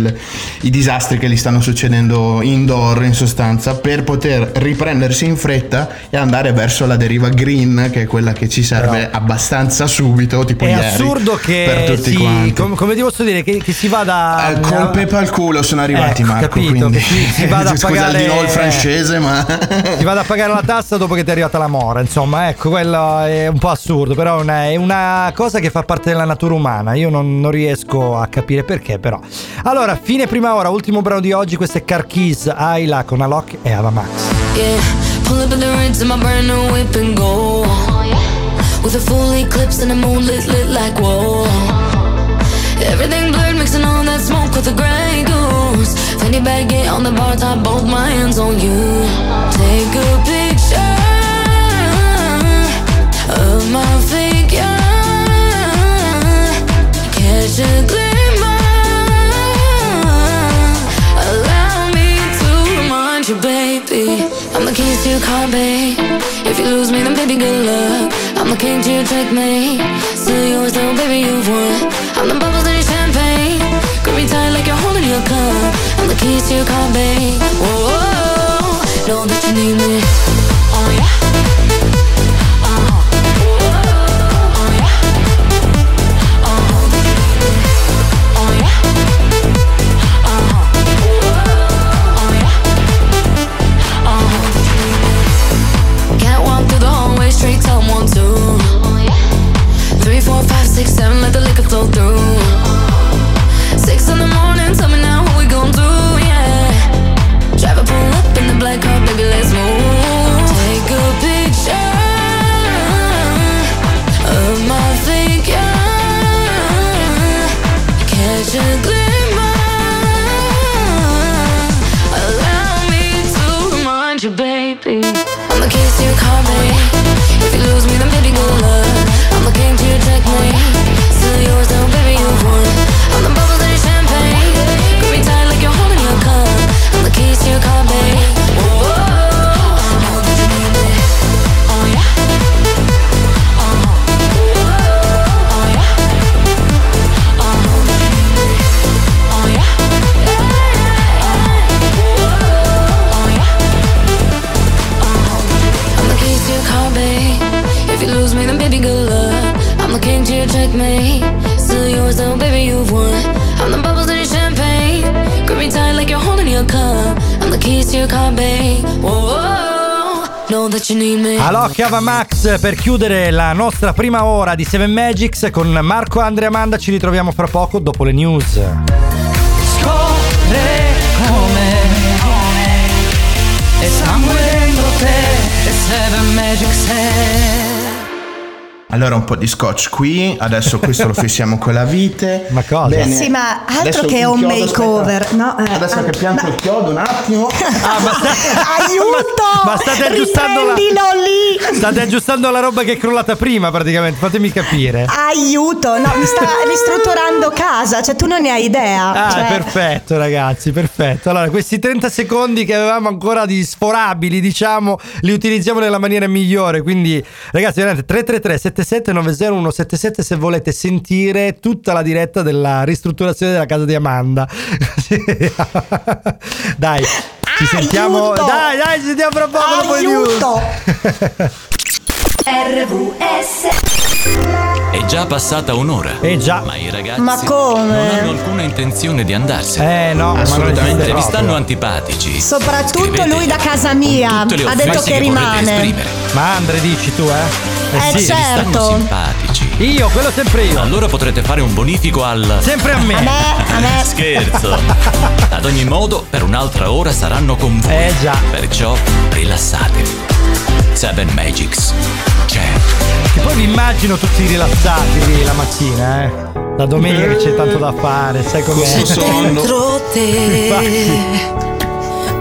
i disastri che gli stanno succedendo indoor in sostanza, per poter riprendersi in fretta e andare verso la deriva green, che è quella che ci serve abbastanza subito, tipo È ieri, assurdo per che tutti si, quanti. com- come ti posso dire che, che si vada Eh, col pepe al culo sono arrivati Ecco, Marco capito, quindi si- si vada a pagare- il francese ma si vada a pagare la tassa dopo che ti è arrivata la mora. Insomma, ecco, quello è un po' assurdo, però è una, è una cosa che fa parte della natura umana. Io non, non riesco a capire perché, però. Allora, fine prima ora, ultimo brano di oggi. Questo è Car Keys, Ayla con Alok e Ava Max. Yeah, pull up in the rinse in my brand new whip and go. With a full eclipse and the moon lit, like whoa. Everything blurred, mixing all that smoke with the gray goose. Fanny baguette on the bar top, both my hands on you. Take a picture of my figure. Catch a glimmer. Allow me to remind you, baby. I'm the keys to your car, babe. If you lose me, then baby, good luck. I'm the king to your checkmate. Still yours, though, baby, you've won. I'm the bubbles in your champagne. Grip me tight like holding I'm the keys to your car, babe. Whoa, know that you need me. Oh yeah. Chiava Max per chiudere la nostra prima ora di Seven Magics con Marco, Andrea Amanda. Ci ritroviamo fra poco dopo le news. Scopre come E sangue dentro te E Seven Magic Set Allora un po' di scotch qui, adesso questo lo fissiamo con la vite. Ma cosa? Bene. Sì, ma altro Adesso che chiodo, makeover. aspetta. No, eh, Adesso ah, che pianto ma- il chiodo un attimo. Ah, ma sta- Aiuto! Ma, ma state aggiustando la lì! State aggiustando la roba che è crollata prima, praticamente. Fatemi capire. Aiuto! No, mi sta ristrutturando casa, cioè tu non ne hai idea. Ah, cioè, perfetto, ragazzi, perfetto. Allora, questi 30 secondi che avevamo ancora di sforabili, diciamo, li utilizziamo nella maniera migliore. Quindi, ragazzi, veramente 333 7790 177 se volete sentire tutta la diretta della ristrutturazione della casa di Amanda. dai, ci sentiamo. Aiuto! Dai, dai, ci sentiamo fra poco. Aiuto! È già passata un'ora. Eh già. Ma i ragazzi Ma come? non hanno alcuna intenzione di andarsene. Eh no, Assolutamente. vi stanno antipatici. Soprattutto lui da casa mia. Ha detto che volete rimane. Ma Andre dici tu, eh? Eh, sì. Se vi stanno Certo. simpatici. Io, quello sempre io. Allora potrete fare un bonifico al. Sempre a me. A me, a me. Scherzo! Ad ogni modo, per un'altra ora saranno con voi. Eh già. Perciò rilassatevi. Seven Magics c'è. Che poi vi immagino tutti rilassati lì la mattina, eh. La domenica che c'è tanto da fare, sai com'è? Questo sonno. Dentro te Infatti.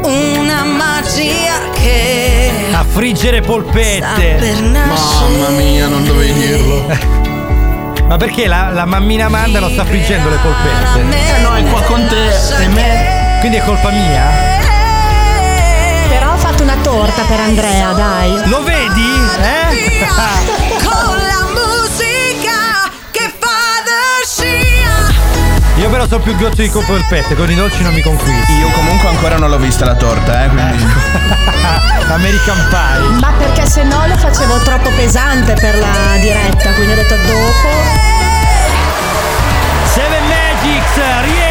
Una magia che A friggere polpette. Mamma mia, non dovevi dirlo. Ma perché la, la mammina Amanda non sta friggendo le polpette? Eh no, è qua con te e me. Quindi è colpa mia? Torta per Andrea, dai. Lo vedi? Eh? Con la musica che fa da scia Io però sono più gozzo di polpette, con i dolci non mi conquisti. Io comunque ancora non l'ho vista la torta, eh, quindi. American Pie. Ma perché se no lo facevo troppo pesante per la diretta, quindi ho detto dopo. Seven Magics rientra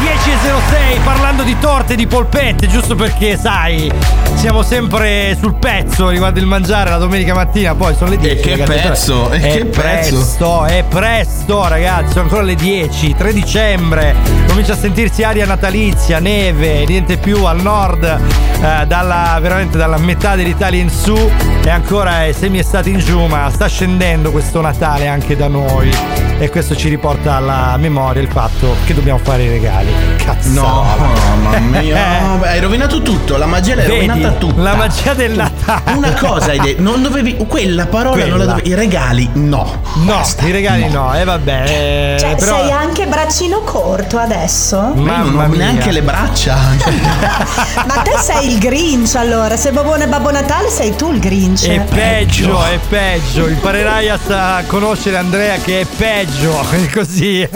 10.06 parlando di torte e di polpette, giusto perché sai, siamo sempre sul pezzo riguardo il mangiare la domenica mattina, poi sono le 10. che ragazzi, pezzo, e è che pezzo. presto, è presto ragazzi, sono ancora le 10, 3 dicembre, comincia a sentirsi aria natalizia, neve, niente più al nord, eh, dalla, veramente dalla metà dell'Italia in su e ancora è semi estate in giù, ma sta scendendo questo Natale anche da noi. E questo ci riporta alla memoria il fatto che dobbiamo fare i regali. Cazzo. No, mamma mia. No, beh, hai rovinato tutto, la magia l'hai Vedi? rovinata tutta. La magia del Natale. Una cosa hai detto, non dovevi. Quella parola non la Quella. dovevi. I regali, no. No, Basta, i regali no, e vabbè. eh, Cioè, però... sei anche braccino corto adesso? Ma non ho neanche le braccia. Ma te sei il Grinch allora, se Babbo e Babbo Natale sei tu il Grinch. È peggio, è peggio. Imparerai a conoscere Andrea che è peggio. Così.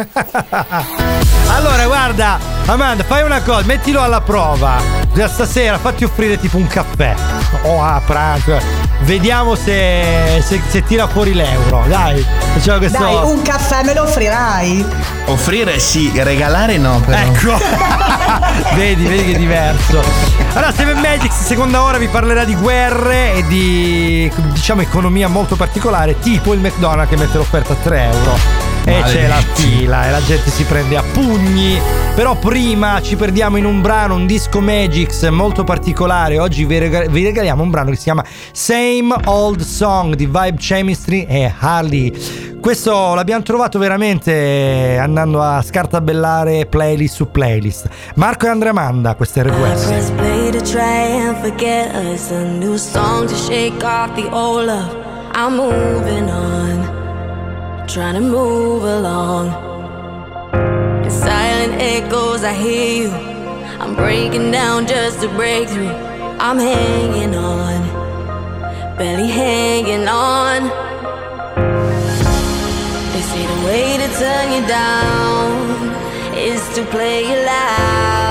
allora, guarda, Amanda, fai una cosa, mettilo alla prova. Stasera fatti offrire tipo un caffè. O a pranzo. Vediamo se, se, se tira fuori l'euro. Dai, facciamo questo. Dai, un caffè me lo offrirai. Offrire sì, regalare no, però. Ecco, vedi, vedi che è diverso. Allora, Seven Magics, seconda ora, vi parlerà di guerre e di, diciamo, economia molto particolare, tipo il McDonald's che mette l'offerta a 3 euro. E c'è la fila e la gente si prende a pugni. Però prima ci perdiamo in un brano, un disco Magix molto particolare. Oggi vi, rega- vi regaliamo un brano che si chiama Same Old Song di Vibe Chemistry e Harley. Questo l'abbiamo trovato veramente andando a scartabellare playlist su playlist. Marco e Andrea Manda, questa è RWS. press play to try and forget us. A new song to shake off the old love. I'm moving on, trying to move along. In silent echoes, I hear you. I'm breaking down just to break through. I'm hanging on, barely hanging on. They say the way to turn you down is to play you loud.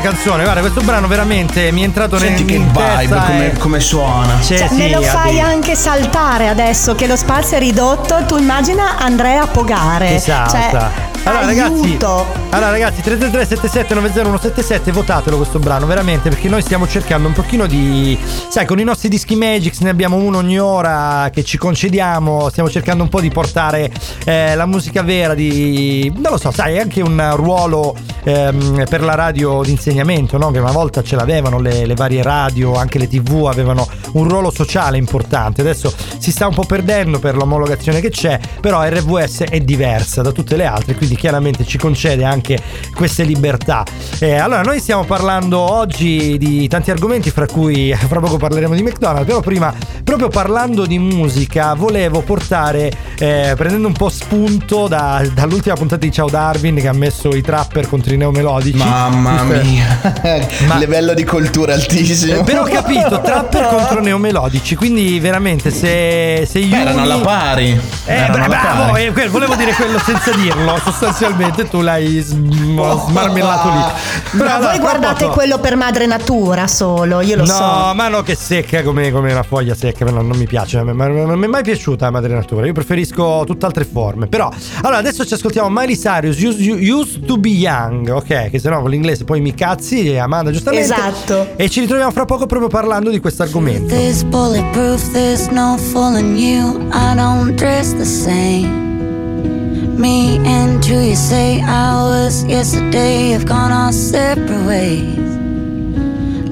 Questa canzone, guarda questo brano veramente mi è entrato Senti nel che in vibe, testa come, e- come suona. Sì, Cioè, sì, me lo fai addio. anche saltare adesso che lo spazio è ridotto. Tu immagina Andrea Pogare. Esatto. Cioè, allora ragazzi, allora ragazzi 333 77 90177 votatelo questo brano veramente perché noi stiamo cercando un pochino di sai con i nostri dischi Magix ne abbiamo uno ogni ora che ci concediamo stiamo cercando un po' di portare eh, la musica vera di non lo so sai anche un ruolo ehm, per la radio di insegnamento no? che una volta ce l'avevano le, le varie radio anche le tv avevano un ruolo sociale importante. Adesso si sta un po' perdendo per l'omologazione che c'è però RVS è diversa da tutte le altre quindi chiaramente ci concede anche queste libertà. Eh, allora noi stiamo parlando oggi di tanti argomenti fra cui fra poco parleremo di McDonald's però prima proprio parlando di musica volevo portare eh, prendendo un po' spunto da- dall'ultima puntata di Ciao Darwin che ha messo i trapper contro i neomelodici. Mamma mia, livello di cultura altissimo. Eh, Però ho capito, trapper contro neomelodici, quindi veramente se, se Beh, erano alla pari. Eh, Erano bra- alla bravo, pari. eh, volevo dire quello senza dirlo, sostanzialmente tu l'hai sm- smarmellato lì. Ma Brava, voi fra guardate poco- quello per madre natura solo, io lo no, so. ma no, che secca come, come una foglia secca, no, non mi piace, non mi non mi è mai piaciuta la madre natura, io preferisco tutt'altre forme. Però, allora adesso ci ascoltiamo Miley Cyrus, Used, Used to be Young, ok? Che se no con l'inglese poi mi cazzi e Amanda giustamente. Esatto. E ci ritroviamo fra poco proprio parlando di questo argomento. This bulletproof, there's no fooling you. I don't dress the same. Me and you, you say hours yesterday have gone our separate ways.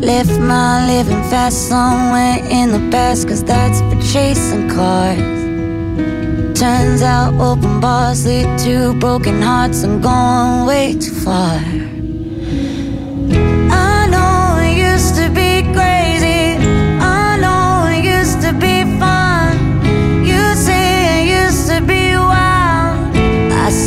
Left my living fast somewhere in the past, cause that's for chasing cars. Turns out open bars lead to broken hearts and going way too far.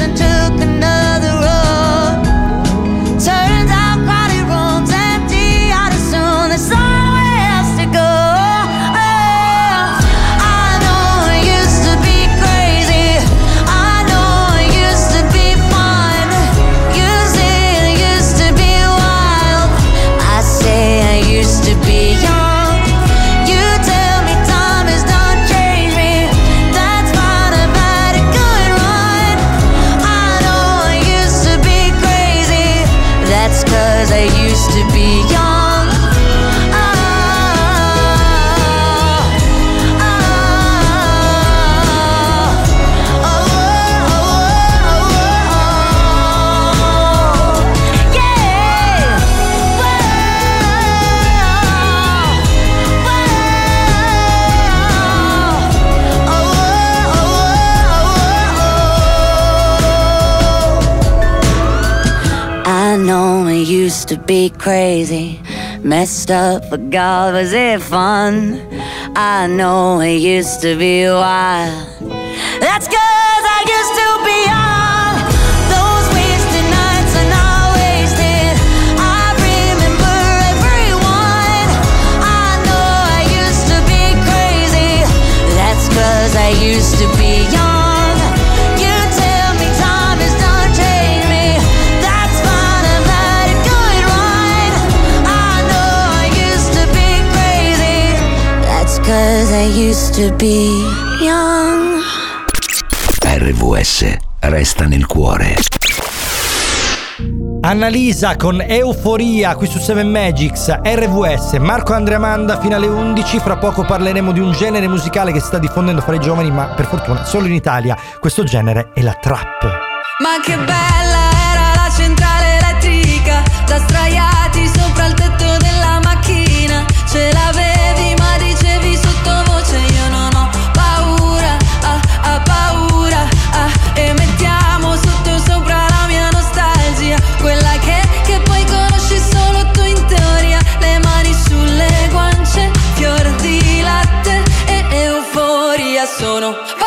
And took another I it used to be crazy, messed up, but God, was it fun? I know it used to be wild. That's cause I used to be young. Those wasted nights wasted. I remember everyone. I know I used to be crazy. That's cause I used to cause I used to be young. RVS resta nel cuore. Annalisa con Euforia qui su 7 Magics, RVS, Marco Andrea Manda fino alle 11. Fra poco parleremo di un genere musicale che si sta diffondendo fra i giovani, ma per fortuna solo in Italia. Questo genere è la trap. Ma che bella era la centrale elettrica Da straiati sopra il tetto della macchina Ce l'avevi Sono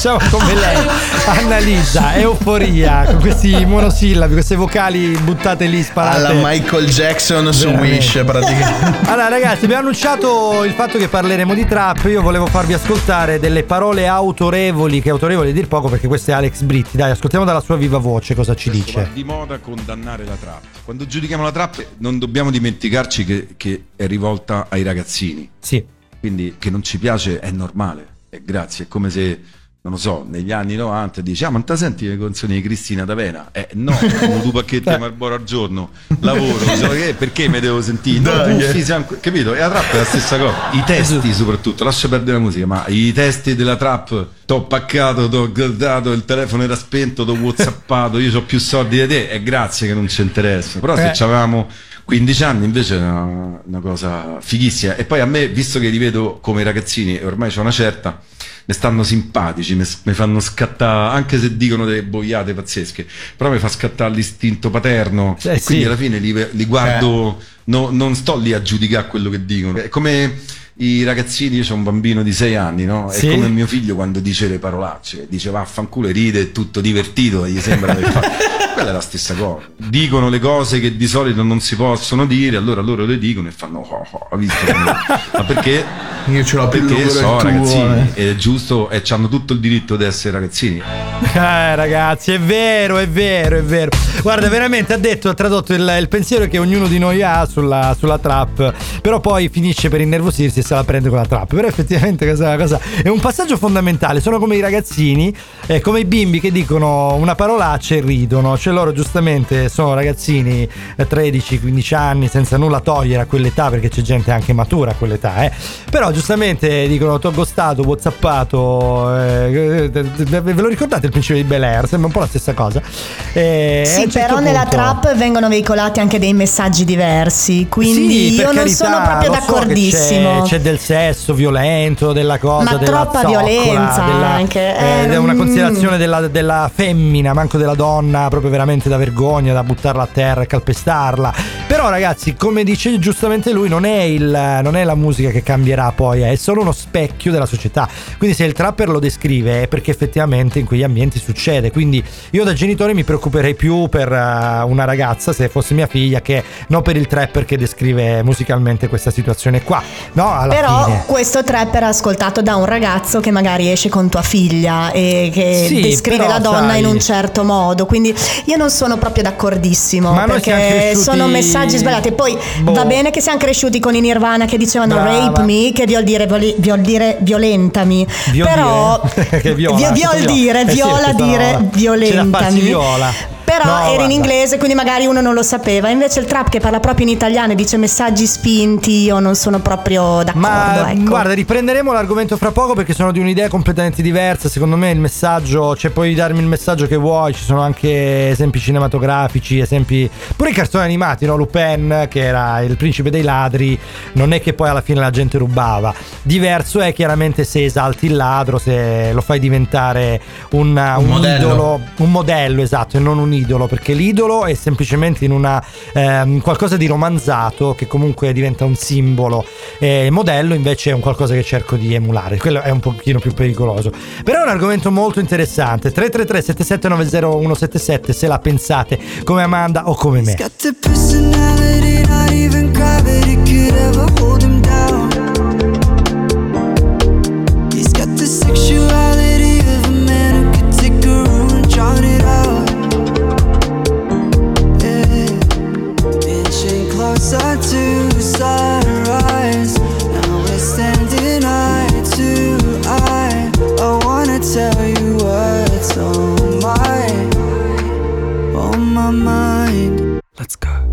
facciamo come lei. Annalisa, euforia, con questi monosillabi, queste vocali buttate lì sparate. Alla Michael Jackson su Veramente. Wish praticamente. Allora ragazzi abbiamo annunciato il fatto che parleremo di trap Io volevo farvi ascoltare delle parole autorevoli Che autorevoli a dir poco perché questo è Alex Britti Dai ascoltiamo dalla sua viva voce cosa ci Va dice di moda condannare la trap. Quando giudichiamo la trap non dobbiamo dimenticarci che, che è rivolta ai ragazzini. Sì. Quindi che non ci piace è normale. E grazie, è come se, non lo so, negli anni 90 dici, ah ma te senti le canzoni di Cristina D'Avena? Eh no, sono due pacchetti di Marlboro al giorno, lavoro, so che- perché mi devo sentire? No, Dai, buffi, eh. siamo- capito? E la trap è la stessa cosa. I testi soprattutto, lascia perdere la musica, ma i testi della trap, t'ho paccato, t'ho guardato, il telefono era spento, t'ho whatsappato, io ho più soldi di te, e grazie che non ci interessa. Però Eh. se avevamo 15 anni invece è una, una cosa fighissima. E poi a me, visto che li vedo come ragazzini e ormai c'ho una certa, mi stanno simpatici, mi, fanno scattare, anche se dicono delle boiate pazzesche, però mi fa scattare l'istinto paterno. Eh, quindi sì. alla fine li, li guardo, no- non sto lì a giudicare quello che dicono. È come i ragazzini, io ho un bambino di 6 anni, no? È Sì. come mio figlio quando dice le parolacce, dice vaffanculo e ride, è tutto divertito, gli sembra che fa... Quella è la stessa cosa. Dicono le cose che di solito non si possono dire, allora loro le dicono e fanno oh, oh, hai visto Ma perché Io ce l'ho Perché sono tuo, ragazzini, ed è giusto e hanno tutto il diritto di essere ragazzini. Eh, ragazzi, è vero, è vero, è vero. Guarda, veramente ha detto, ha tradotto il, il pensiero che ognuno di noi ha sulla, sulla trap, però poi finisce per innervosirsi e se la prende con la trap. Però effettivamente questa cosa è un passaggio fondamentale. Sono come i ragazzini, eh, come i bimbi che dicono una parolaccia e ridono. Cioè loro giustamente sono ragazzini eh, 13-15 anni senza nulla togliere a quell'età perché c'è gente anche matura a quell'età, eh. Però giustamente dicono t'ho ghostato, whatsappato, eh, eh, ve lo ricordate il principio di Bel Air? Sembra un po' la stessa cosa. Eh, Sì, certo però nella punto- trap vengono veicolati anche dei messaggi diversi, quindi Sì, io non carità, sono proprio lo so d'accordissimo. c'è, c'è del sesso violento, della cosa, Ma della troppa zoccola, violenza della, anche, eh, eh, una mm. considerazione della, della femmina, manco della donna, proprio veramente da vergogna, da buttarla a terra e calpestarla. Però ragazzi, come dice giustamente lui, non è, il, non è la musica che cambierà poi, è solo uno specchio della società. Quindi se il trapper lo descrive è perché effettivamente in quegli ambienti succede. Quindi io da genitore mi preoccuperei più per eh, una ragazza, se fosse mia figlia, che non per il trapper che descrive musicalmente questa situazione qua. No, alla Però fine. questo trap era ascoltato da un ragazzo che magari esce con tua figlia e che Sì, descrive la donna sai- in un certo modo. Quindi io non sono proprio d'accordissimo Ma perché cresciuti- sono messaggi sbagliati. Poi Boh. va bene che siamo cresciuti con i Nirvana che dicevano Brava. rape me, che vuol dire, vuol dire violentami. Viol però che viola. vi- viol viola. dire, Eh sì, viola dire farsi violentami. viola. Però No, era in inglese, quindi magari uno non lo sapeva. Invece il trap che parla proprio in italiano e dice messaggi spinti, io non sono proprio d'accordo. Ma ecco. guarda, riprenderemo l'argomento fra poco perché sono di un'idea completamente diversa. Secondo me il messaggio, cioè puoi darmi il messaggio che vuoi, ci sono anche esempi cinematografici, esempi pure i cartoni animati, no? Lupin che era il principe dei ladri, non è che poi alla fine la gente rubava. Diverso è chiaramente se esalti il ladro, se lo fai diventare un, un modello. idolo, un modello esatto, e non un idolo, perché l'idolo è semplicemente in una ehm, qualcosa di romanzato che comunque diventa un simbolo. E il modello invece è un qualcosa che cerco di emulare. Quello è un pochino più pericoloso. Però è un argomento molto interessante. 333 7790 177 se la pensate come Amanda o come me. Matzke.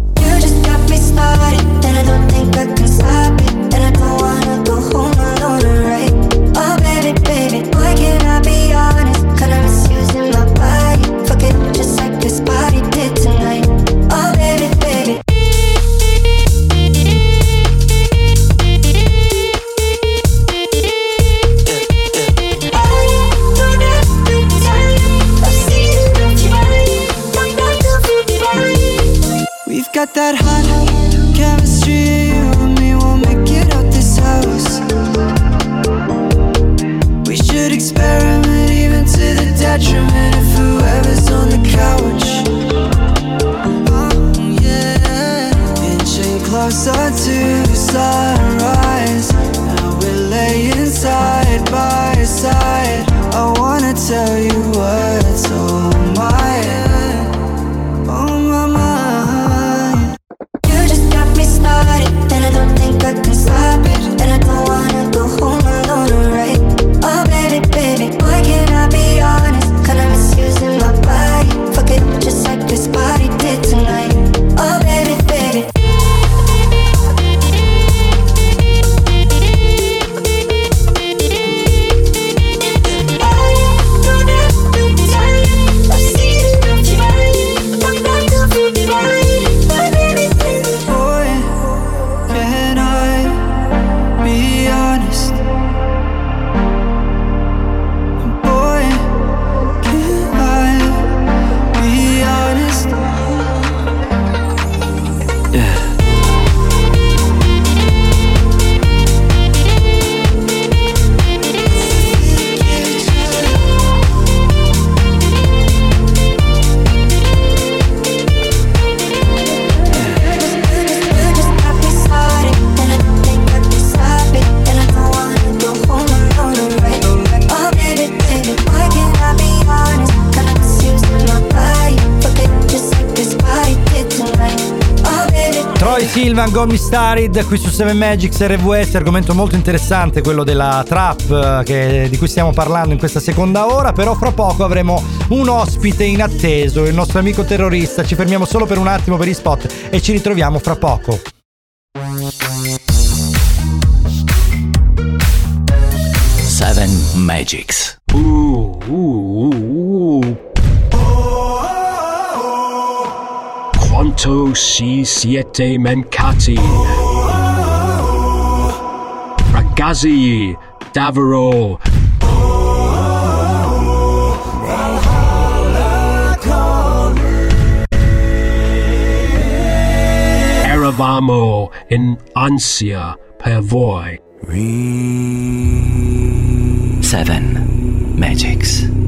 7 Magics RVS, argomento molto interessante quello della trap eh, che, di cui stiamo parlando in questa seconda ora, però fra poco avremo un ospite inatteso, il nostro amico terrorista, ci fermiamo solo per un attimo per i spot e ci ritroviamo fra poco. Seven Magics. Quanto si siete mancati? Jazzy, Davro, Eravamo in Ansia per voi. Seven Magics.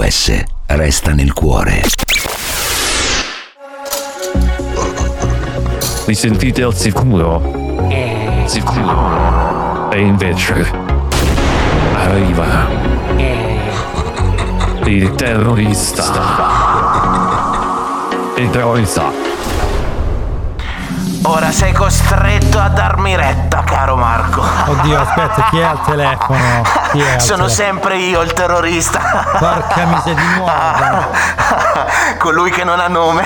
SOS resta nel cuore. Mi sentite al sicuro? Sicuro. E invece arriva il terrorista. Il terrorista. Ora sei costretto a darmi retta, caro Marco. Oddio, aspetta, chi è al telefono? È al Sono telefono? sempre io il terrorista. Porca miseria di nuovo. Colui che non ha nome.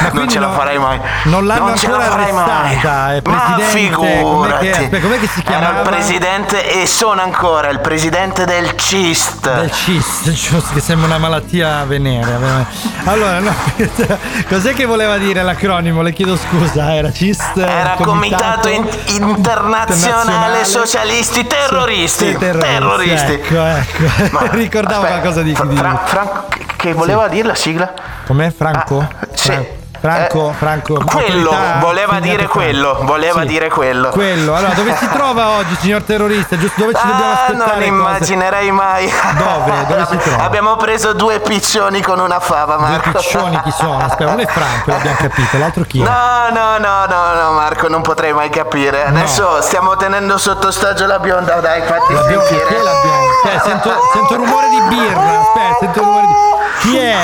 non quindi ce la no- farai mai. non l'hanno ce la ancora farai arrestata, mai. è Ma presidente, com'è figurati. che- com'è che si Era chiamava? il presidente e sono ancora il presidente del CIST. Del CIST, giusto, che sembra una malattia venerea. veramente. Allora, no, cos'è che voleva dire l'acronimo? Le chiedo scusa, era CIST? Era Comitato In- Internazionale. Socialisti Terroristi. Sì, terroristi, terroristi. Ecco, ecco. Ricordavo aspetta, qualcosa di, di Fra- Franco, che- voleva dire la sigla? Com'è Franco? Fra- Franco, Franco. Eh, Quello, autorità voleva dire Franco. quello, voleva Sì. dire quello. Quello, allora dove si trova oggi, signor terrorista? Giusto dove ci dobbiamo Ah, aspettare? non cose? immaginerei mai. Dove? Dove si trova? Abbiamo preso due piccioni con una fava, Due Marco. piccioni chi sono? Aspetta, uno è Franco, l'abbiamo capito, l'altro chi è? No, no, no, no, no, Marco, non potrei mai capire. Adesso stiamo tenendo sotto ostaggio la bionda, dai, fatti La bionda, sentire. chi è la bionda? Cioè, sento, sento rumore di birra, aspetta, sento rumore di... Chi è?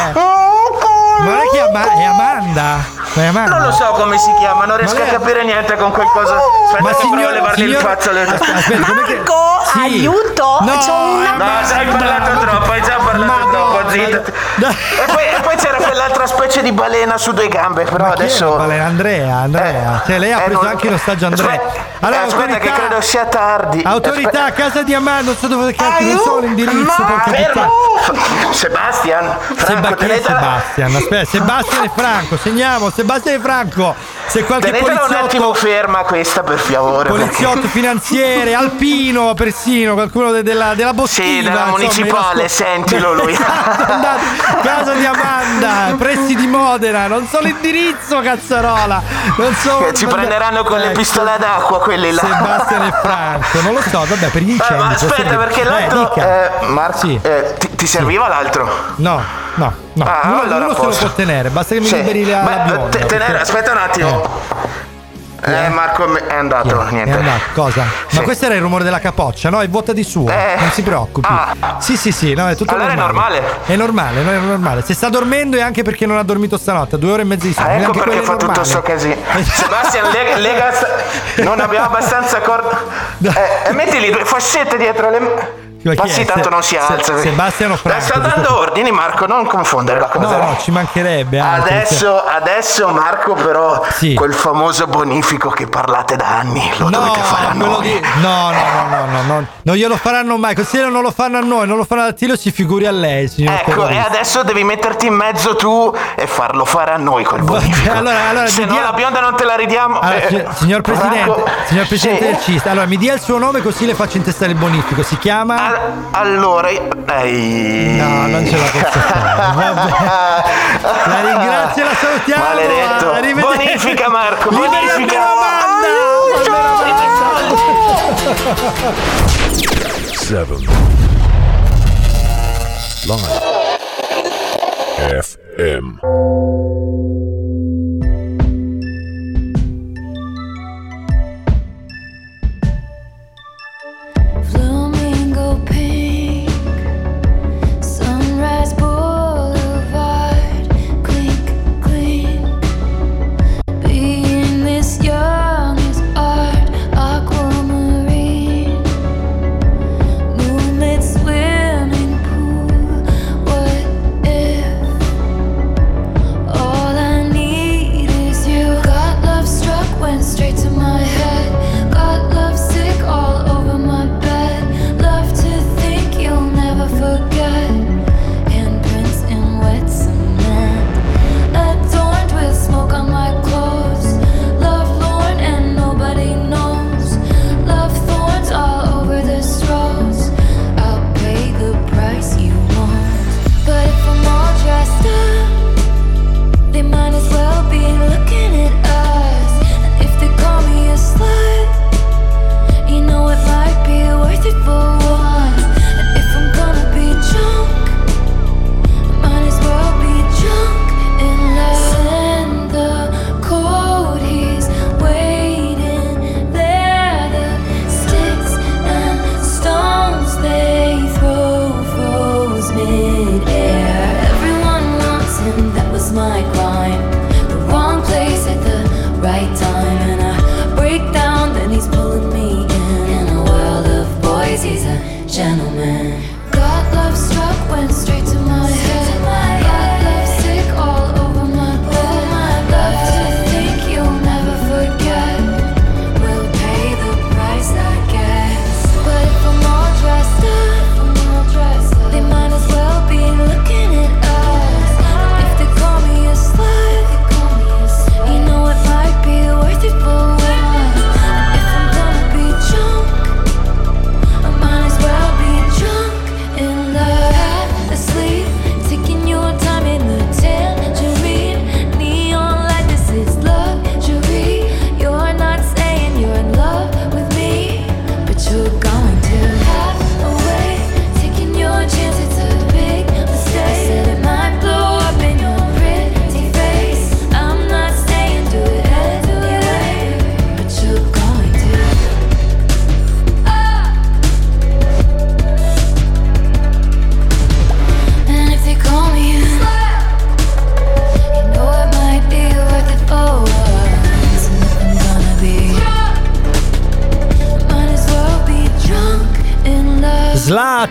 Ma non è, Ama- è Amanda? Ma è Amanda? Non lo so come si chiama, non riesco Ma a capire niente con quel coso. Aspetta, Ma che provo a signor- levargli il signor- fazzoletto. Aspetta, che- Marco, Sì. aiuto! No, C'ho una eh, No, già hai parlato troppo, hai già parlato troppo, zitto. E poi, e poi c'era quell'altra specie di balena su due gambe, però Ma adesso. balena? Andrea, Andrea. Cioè, lei ha eh, preso non- anche l'ostaggio Andrea. Aspetta, Allora, eh, aspetta che autorità- credo sia tardi. Autorità, Aspetta. casa di Amanda, non so dove cacchio, non so l'indirizzo. Ma fermo! Sebastian, Franco, Seba- Sebastian? Aspetta, Sebastian e Franco, segniamo, Sebastian e Franco. Se qualche tenetela un poliziotto attimo ferma questa per favore. poliziotto, perché- finanziere, alpino persino, qualcuno de- della, della boschiva. Sì, della municipale, io- sentilo lui. Esatto, andate, casa di Amanda, pressi di Modena, non so l'indirizzo, cazzarola. Non so. Che ci prenderanno con le Ecco. pistole d'acqua quelli là. Sebastian e Franco, non lo so, vabbè, per gli Eh, incendi. ma può aspetta, perché Eh, l'altro. Eh, Marco, Sì. eh, ti, ti serviva l'altro? No, no, no. Ah, uno allora uno se lo può tenere, basta che mi Sì. liberi la, la bionda. te- tenere- perché- aspetta un attimo. Eh, Marco è andato, È niente. andato, cosa? Sì. Ma questo era il rumore della capoccia, no? È vuota di suo, Eh. non si preoccupi. Ah. Sì, sì, sì, no, è tutto Allora è normale. È normale, no, è normale. Se sta dormendo è anche perché non ha dormito stanotte, due ore e mezza di sonno. Ah, ecco Anche perché è fa tutto normale. sto casino. Sebastian, lega, lega non abbiamo abbastanza corda. Eh, e mettili due fascette dietro le. Ma Ma sì, è? tanto Se- non si Se- alza. Sebastiano Dai, Franco. sta dando ordini, Marco, non confondere la cosa. No, no, ci mancherebbe. anzi, Adesso, adesso Marco però Sì. quel famoso bonifico che parlate da anni lo No, dovete fare a noi. di- no, no, no, no, no, no, non glielo faranno mai. Così non lo fanno a noi, non lo fanno a Tilo, si figuri a lei, Ecco, e terrorista. adesso devi metterti in mezzo tu e farlo fare a noi quel bonifico. allora- allora, Se no dia- la bionda non te la ridiamo. Allora, Eh, signor, signor Presidente, Franco- signor Presidente Sì. del CIST, allora mi dia il suo nome così le faccio intestare il bonifico. Si chiama? Allora, ehi. No, non ce la posso fare. Vabbè. La ringrazio la salutiamo. Maledetto. Bonifica, Marco, bonifica. Seven. Live. FM.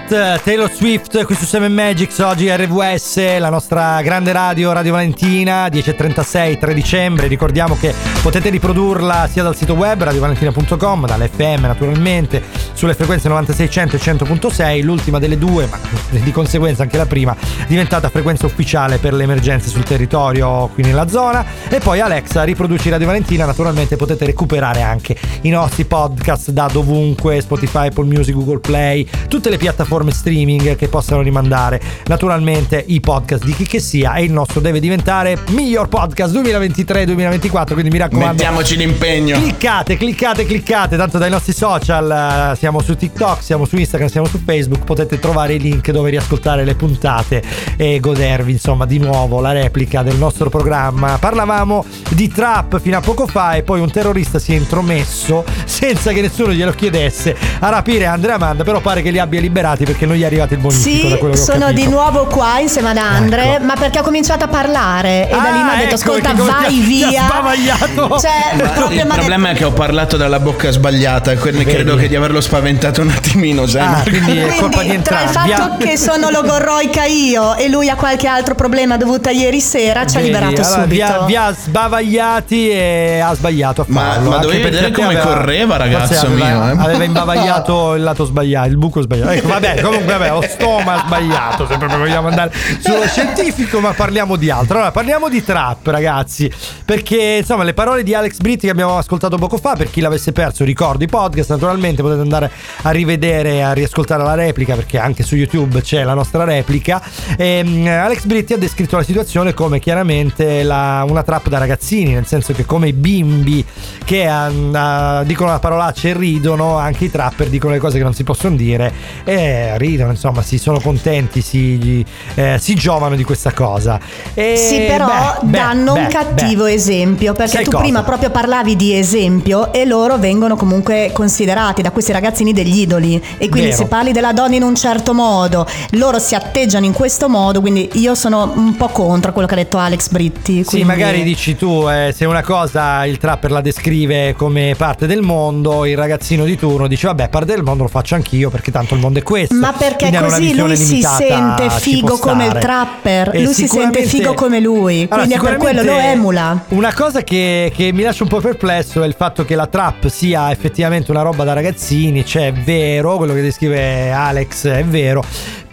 Slut, Taylor Swift qui su 7 Magics, oggi RVS, la nostra grande radio, Radio Valentina, 10.36, 3 dicembre. Ricordiamo che potete riprodurla sia dal sito web radiovalentina.com, dall'FM naturalmente, sulle frequenze 9600 e 100.6, l'ultima delle due, ma di conseguenza anche la prima, diventata frequenza ufficiale per le emergenze sul territorio qui nella zona. E poi Alexa, riproduci Radio Valentina, naturalmente potete recuperare anche i nostri podcast da dovunque, Spotify, Apple Music, Google Play, tutte le piattaforme streaming che possano rimandare naturalmente i podcast di chi che sia. E il nostro deve diventare miglior podcast 2023-2024 quindi mi raccomando Mettiamoci l'impegno. cliccate cliccate cliccate. Tanto dai nostri social eh, siamo su TikTok siamo su Instagram siamo su Facebook potete trovare i link dove riascoltare le puntate e godervi insomma di nuovo la replica del nostro programma. Parlavamo di trap fino a poco fa e poi un terrorista si è intromesso senza che nessuno glielo chiedesse a rapire Andrea Amanda però pare che li abbia liberati perché non gli è arrivato il bonifico da Sì, quello che ho sono capito. di nuovo qua insieme ad Andre, ma perché ha cominciato a parlare e da lì mi ha detto ecco, ascolta vai ti ha- ti ha via. Cioè, Ma proprio il problema è che ho parlato dalla bocca sbagliata, quindi Vedi? credo che di averlo spaventato un attimino, sai? Ah, Marco? quindi è colpa di Quindi, tra il entrambi. fatto che sono logorroica io e lui ha qualche altro problema dovuto a ieri sera, ci ha liberato allora, subito. Vi ha, vi ha sbavagliati e ha sbagliato a Ma- farlo. ma anche dovevi vedere come correva, ragazzo aveva, mio, eh. Aveva imbavagliato il lato sbagliato, il buco sbagliato. Ecco, vabbè, comunque vabbè, lo stoma sbagliato, se proprio vogliamo andare sullo scientifico, ma parliamo di altro. Allora, parliamo di trap, ragazzi, perché insomma, le parole di Alex Britti che abbiamo ascoltato poco fa, per chi l'avesse perso, ricordo i podcast, naturalmente potete andare a rivedere, a riascoltare la replica, perché anche su YouTube c'è la nostra replica. Ehm, Alex Britti ha descritto la situazione come chiaramente la- una trap da ragazzini, nel senso che come i bimbi che ah, dicono la parolaccia e ridono, anche i trapper dicono le cose che non si possono dire e ridono, insomma, si sono contenti, si, eh, si giovano di questa cosa. E, Sì, però beh, beh, danno un beh, cattivo beh. esempio perché Sai tu cosa? prima proprio parlavi di esempio e loro vengono comunque considerati da questi ragazzini degli idoli e quindi Vero. se parli della donna in un certo modo loro si atteggiano in questo modo quindi io sono un po' contro quello che ha detto Alex Britti Sì, quindi- magari dici tu, eh, se una cosa il trapper la descrive come parte del mondo, il ragazzino di turno dice vabbè, parte del mondo lo faccio anch'io perché tanto il mondo è questo. Ma perché Quindi così visione lui si sente figo come il trapper, E lui si sente figo come lui, Allora, quindi è per quello lo emula. Una cosa che, che mi lascia un po' perplesso è il fatto che la trap sia effettivamente una roba da ragazzini, cioè è vero, quello che descrive Alex è vero,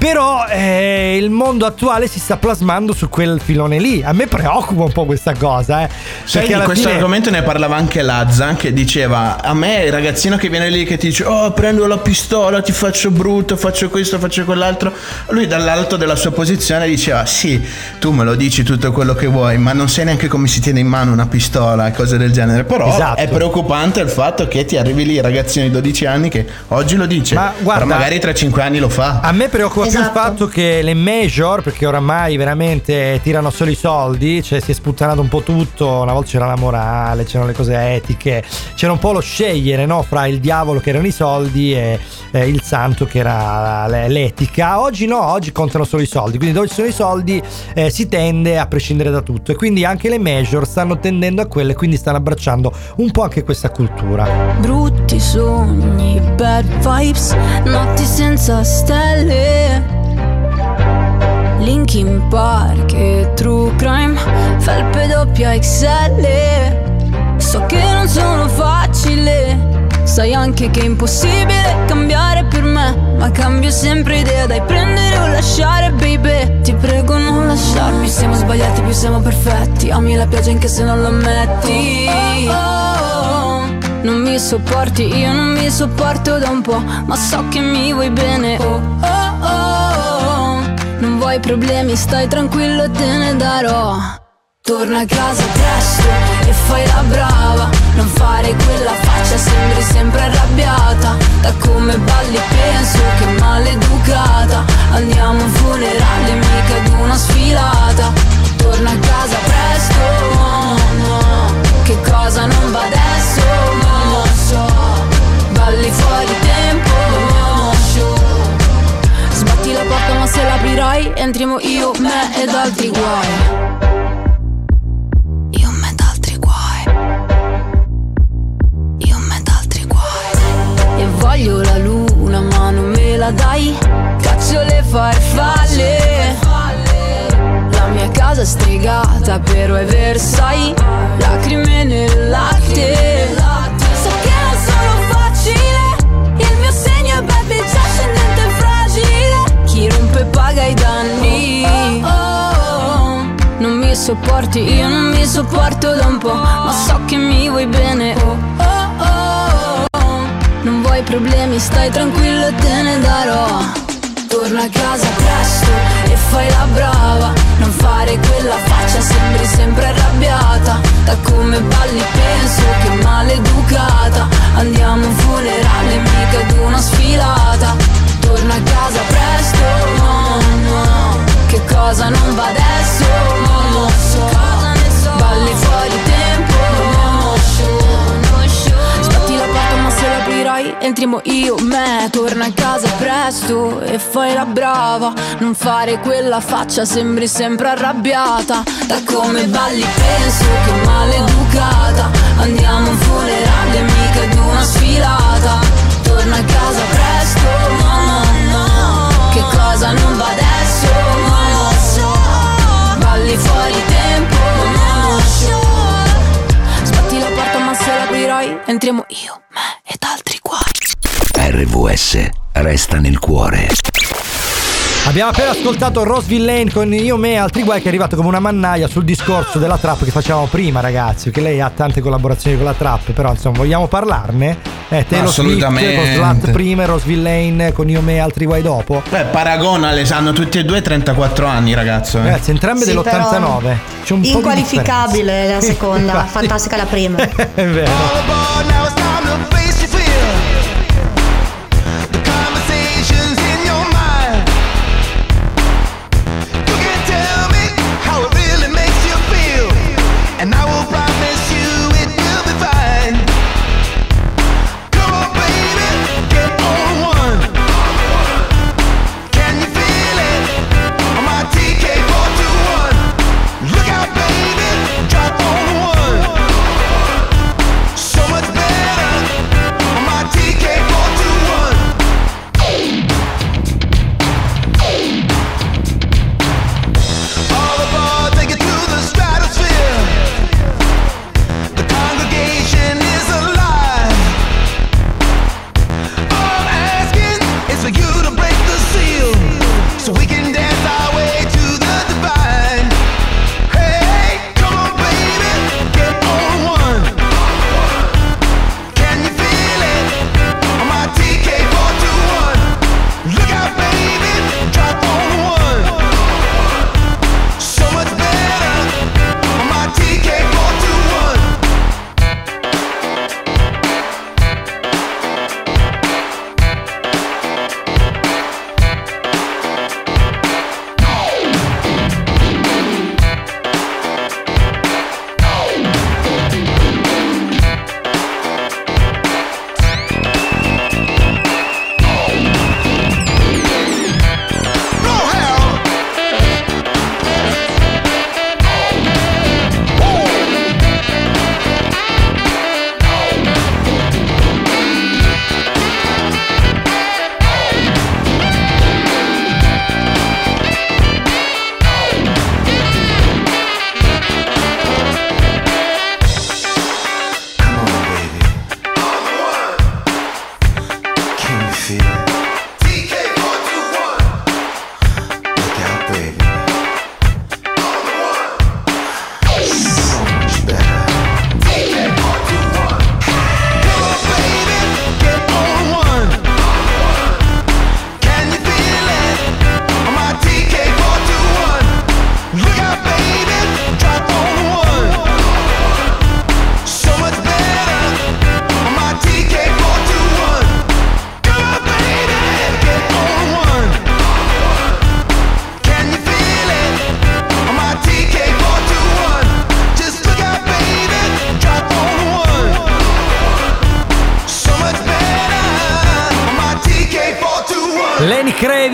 però eh, il mondo attuale si sta plasmando su quel filone lì. A me preoccupa un po' questa cosa, eh. Perché di questo fine- argomento ne parlava anche Lazza che diceva a me il ragazzino che viene lì che ti dice oh prendo la pistola ti faccio brutto faccio questo faccio quell'altro lui dall'alto della sua posizione diceva sì tu me lo dici tutto quello che vuoi ma non sai neanche come si tiene in mano una pistola e cose del genere però Esatto. è preoccupante il fatto che ti arrivi lì ragazzino di 12 anni che oggi lo dice Ma guarda- magari tra 5 anni lo fa A me preoccupa più il Esatto. fatto che le major, perché oramai veramente tirano solo i soldi, cioè si è sputtanato un po' tutto, una volta c'era la morale, c'erano le cose etiche, c'era un po' lo scegliere no? fra il diavolo che erano i soldi e eh, il santo che era l'etica. Oggi no, oggi contano solo i soldi, quindi dove ci sono i soldi eh, si tende a prescindere da tutto e quindi anche le major stanno tendendo a quelle, quindi stanno abbracciando un po' anche questa cultura. Brutti sogni, bad vibes, notti senza stelle. Linkin Park e True Crime, felpe doppia XL. So che non sono facile, sai anche che è impossibile cambiare per me. Ma cambio sempre idea, dai prendere o lasciare, baby. Ti prego non lasciarmi, siamo sbagliati, più siamo perfetti. Ami la pioggia anche se non lo ammetti. Non mi sopporti, io non mi sopporto da un po', ma so che mi vuoi bene. Oh, oh, oh. Vuoi problemi, stai tranquillo, te ne darò. Torna a casa presto e fai la brava. Non fare quella faccia, sembri sempre arrabbiata. Da come balli penso che maleducata. Andiamo a un funerale, mica ad una sfilata. Torna a casa presto, no, no. Che cosa non va adesso, non lo so. Balli fuori tempo. La porta ma se l'aprirai Entriamo io, me ed altri guai. Voglio la luna ma non me la la dai, caccio le farfalle. La mia casa è stregata, però è Versailles, lacrime nel latte. Paga i danni. Non mi sopporti, io non mi sopporto da un po', ma so che mi vuoi bene. Oh, oh, oh. Non vuoi problemi, stai tranquillo e te ne darò. Torna a casa presto e fai la brava Non fare quella faccia, sembri sempre arrabbiata Da come balli penso che maleducata Andiamo a un funerale, mica ad una sfilata Torna a casa presto, no, no Che cosa non va adesso, non lo so Balli fuori tempo, no, Sbatti la porta ma se l'aprirai entriamo io, me. Torna a casa presto e fai la brava. Non fare quella faccia, sembri sempre arrabbiata. Da come balli penso che maleducata. Andiamo a un funerale, mica ad una sfilata Torna a casa presto, no, no, no Che cosa non va adesso, non lo so. Balli fuori tempo, non lo so. Sbatti la porta ma se l'aprirai entriamo io, me ed altri qua. RVS resta nel cuore. Abbiamo appena ascoltato Roseville Lane con Io, Me e altri guai che è arrivato come una mannaia sul discorso della trap che facevamo prima ragazzi, perché lei ha tante collaborazioni con la trap, però insomma vogliamo parlarne? Eh, Taylor Swift Assolutamente. con Slut prima e Roseville Lane con Io, Me e altri guai dopo. Beh, paragonale, hanno tutti e due 34 anni, ragazzo. eh. Ragazzi, entrambe Sì, dell'89. però C'è un po' di Inqualificabile la differenza. seconda, fantastica la prima. È vero.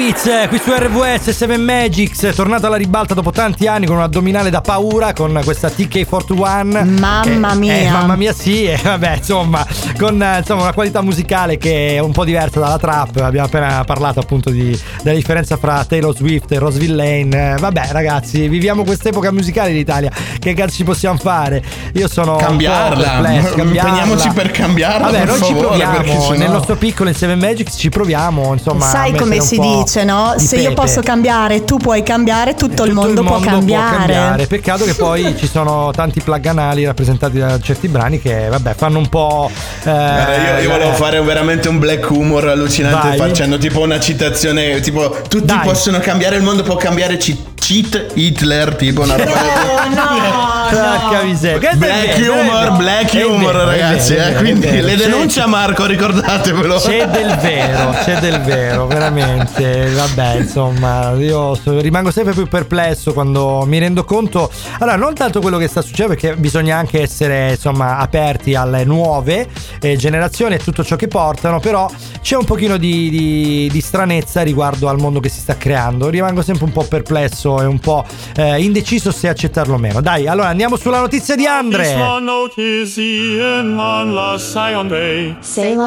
Kravitz eh, qui su RVS 7 Magics, tornato alla ribalta dopo tanti anni con un addominale da paura con questa TK41. Mamma che- mia. eh, mamma mia sì, e vabbè insomma con eh, insomma, una qualità musicale che è un po' diversa dalla trap, abbiamo appena parlato appunto di, della differenza fra Taylor Swift e Roseville Lane. Eh, vabbè ragazzi, viviamo quest'epoca musicale in Italia, che cazzo ci possiamo fare? Io sono... Cambiarla. perplesso, cambiarla. Impegniamoci per cambiarla, Vabbè, per noi ci favore, perché proviamo, sennò- nel nostro piccolo in 7 Magics ci proviamo, insomma. Sai come si po' dice, no? di Se io pepe. posso cambiare, tu puoi cambiare, tutto, il mondo, può, cambiare. Peccato che poi ci sono tanti plug anali rappresentati da certi brani che, vabbè, fanno un po'. eh, io, io volevo eh, fare veramente un black humor allucinante Vai. facendo tipo una citazione tipo tutti Dai. possono cambiare il mondo può cambiare ci- cheat Hitler tipo una roba Porca miseria. Questo è black humor black humor ragazzi eh, quindi le denuncia Marco ricordatevelo C'è del vero, c'è del vero, veramente. Vabbè, insomma, io so- rimango sempre più perplesso quando mi rendo conto. Allora, non tanto quello che sta succedendo, perché bisogna anche essere, insomma, aperti alle nuove eh, generazioni e tutto ciò che portano, però c'è un pochino di, di- di stranezza riguardo al mondo che si sta creando. Rimango sempre un po' perplesso e un po' eh, indeciso se accettarlo o meno. Dai, allora andiamo sulla notizia di Andre. La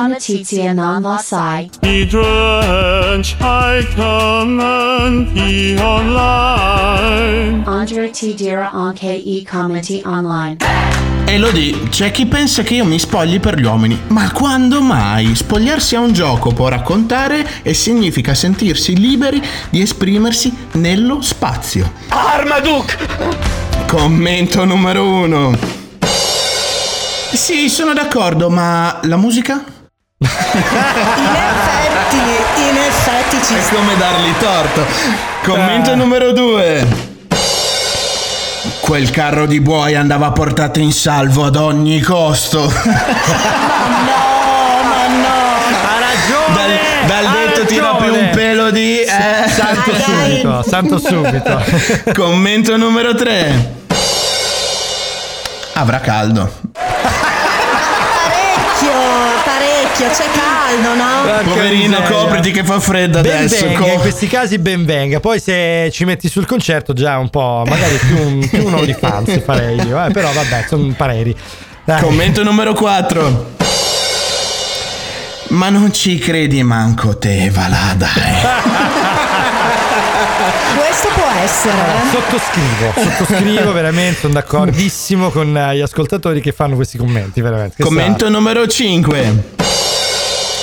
notizia non la sai. Andre T. Dira anche i commenti online. Elodie, c'è chi pensa che io mi spogli per gli uomini, ma quando mai? Spogliarsi a un gioco può raccontare e significa sentirsi liberi di esprimersi nello spazio. Armaduke! Commento numero uno. Sì, sono d'accordo, ma la musica? In effetti, in effetti ci È come dargli torto. Commento numero due. Quel carro di buoi andava portato in salvo ad ogni costo. No, ma no. Ha ragione! Dal, dal ha detto tira più ragione. un pelo di... eh. Santo subito, santo subito. Commento numero 3. Avrà caldo. Parecchio, c'è caldo, no? Poverino, miseria. copriti che fa freddo Ben adesso. venga, co- in questi casi ben venga. Poi se ci metti sul concerto già un po', magari più un, più un OnlyFans farei io. eh, però vabbè, sono pareri. Dai. Commento numero 4. Ma non ci credi manco te, va là, dai. Questo può essere. eh. Sottoscrivo, sottoscrivo veramente, sono d'accordissimo con eh, gli ascoltatori che fanno questi commenti, veramente. Commento numero 5.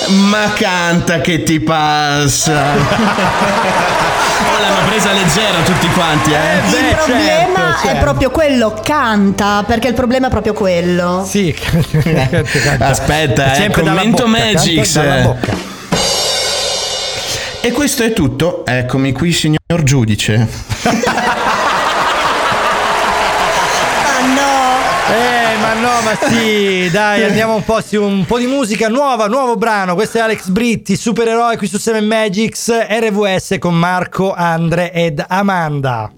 Ma canta che ti passa. oh, l'hanno presa leggera tutti quanti, eh. Il beh, problema certo, è certo. proprio quello, canta, perché il problema è proprio quello. Sì, Aspetta, eh, Sempre dalla commento Magix. canta. E questo è tutto. Eccomi qui, signor giudice. Ah no. Eh, ma no, ma sì, dai, andiamo un po' su un po' di musica nuova, nuovo brano. Questo è Alex Britti, supereroe qui su 7 Magics, RVS con Marco, Andre ed Amanda.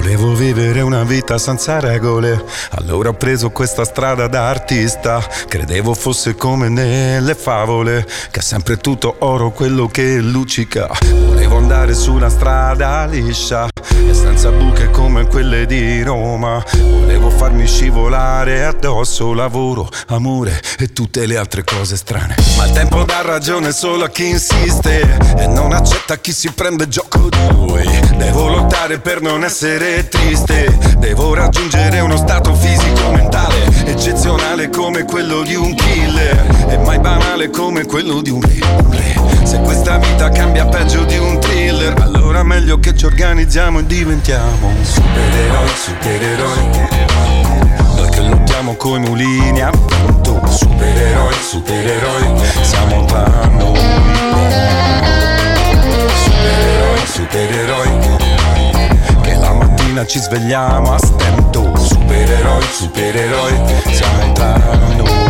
Volevo vivere una vita senza regole, allora ho preso questa strada da artista. Credevo fosse come nelle favole, che è sempre tutto oro quello che luccica. Volevo andare su una strada liscia e senza buche come quelle di Roma. Volevo farmi scivolare addosso lavoro, amore e tutte le altre cose strane. Ma il tempo dà ragione solo a chi insiste e non accetta chi si prende gioco di lui. Devo lottare per non essere triste, devo raggiungere uno stato fisico mentale eccezionale come quello di un killer e mai banale come quello di un re. un. Se questa vita cambia peggio di un thriller, allora meglio che ci organizziamo e diventiamo supereroi, supereroi. Noi che lottiamo coi mulini appunto Supereroi, supereroi Siamo tra noi Supereroi, supereroi mattina ci svegliamo a stento Supereroi, supereroi Siamo tra noi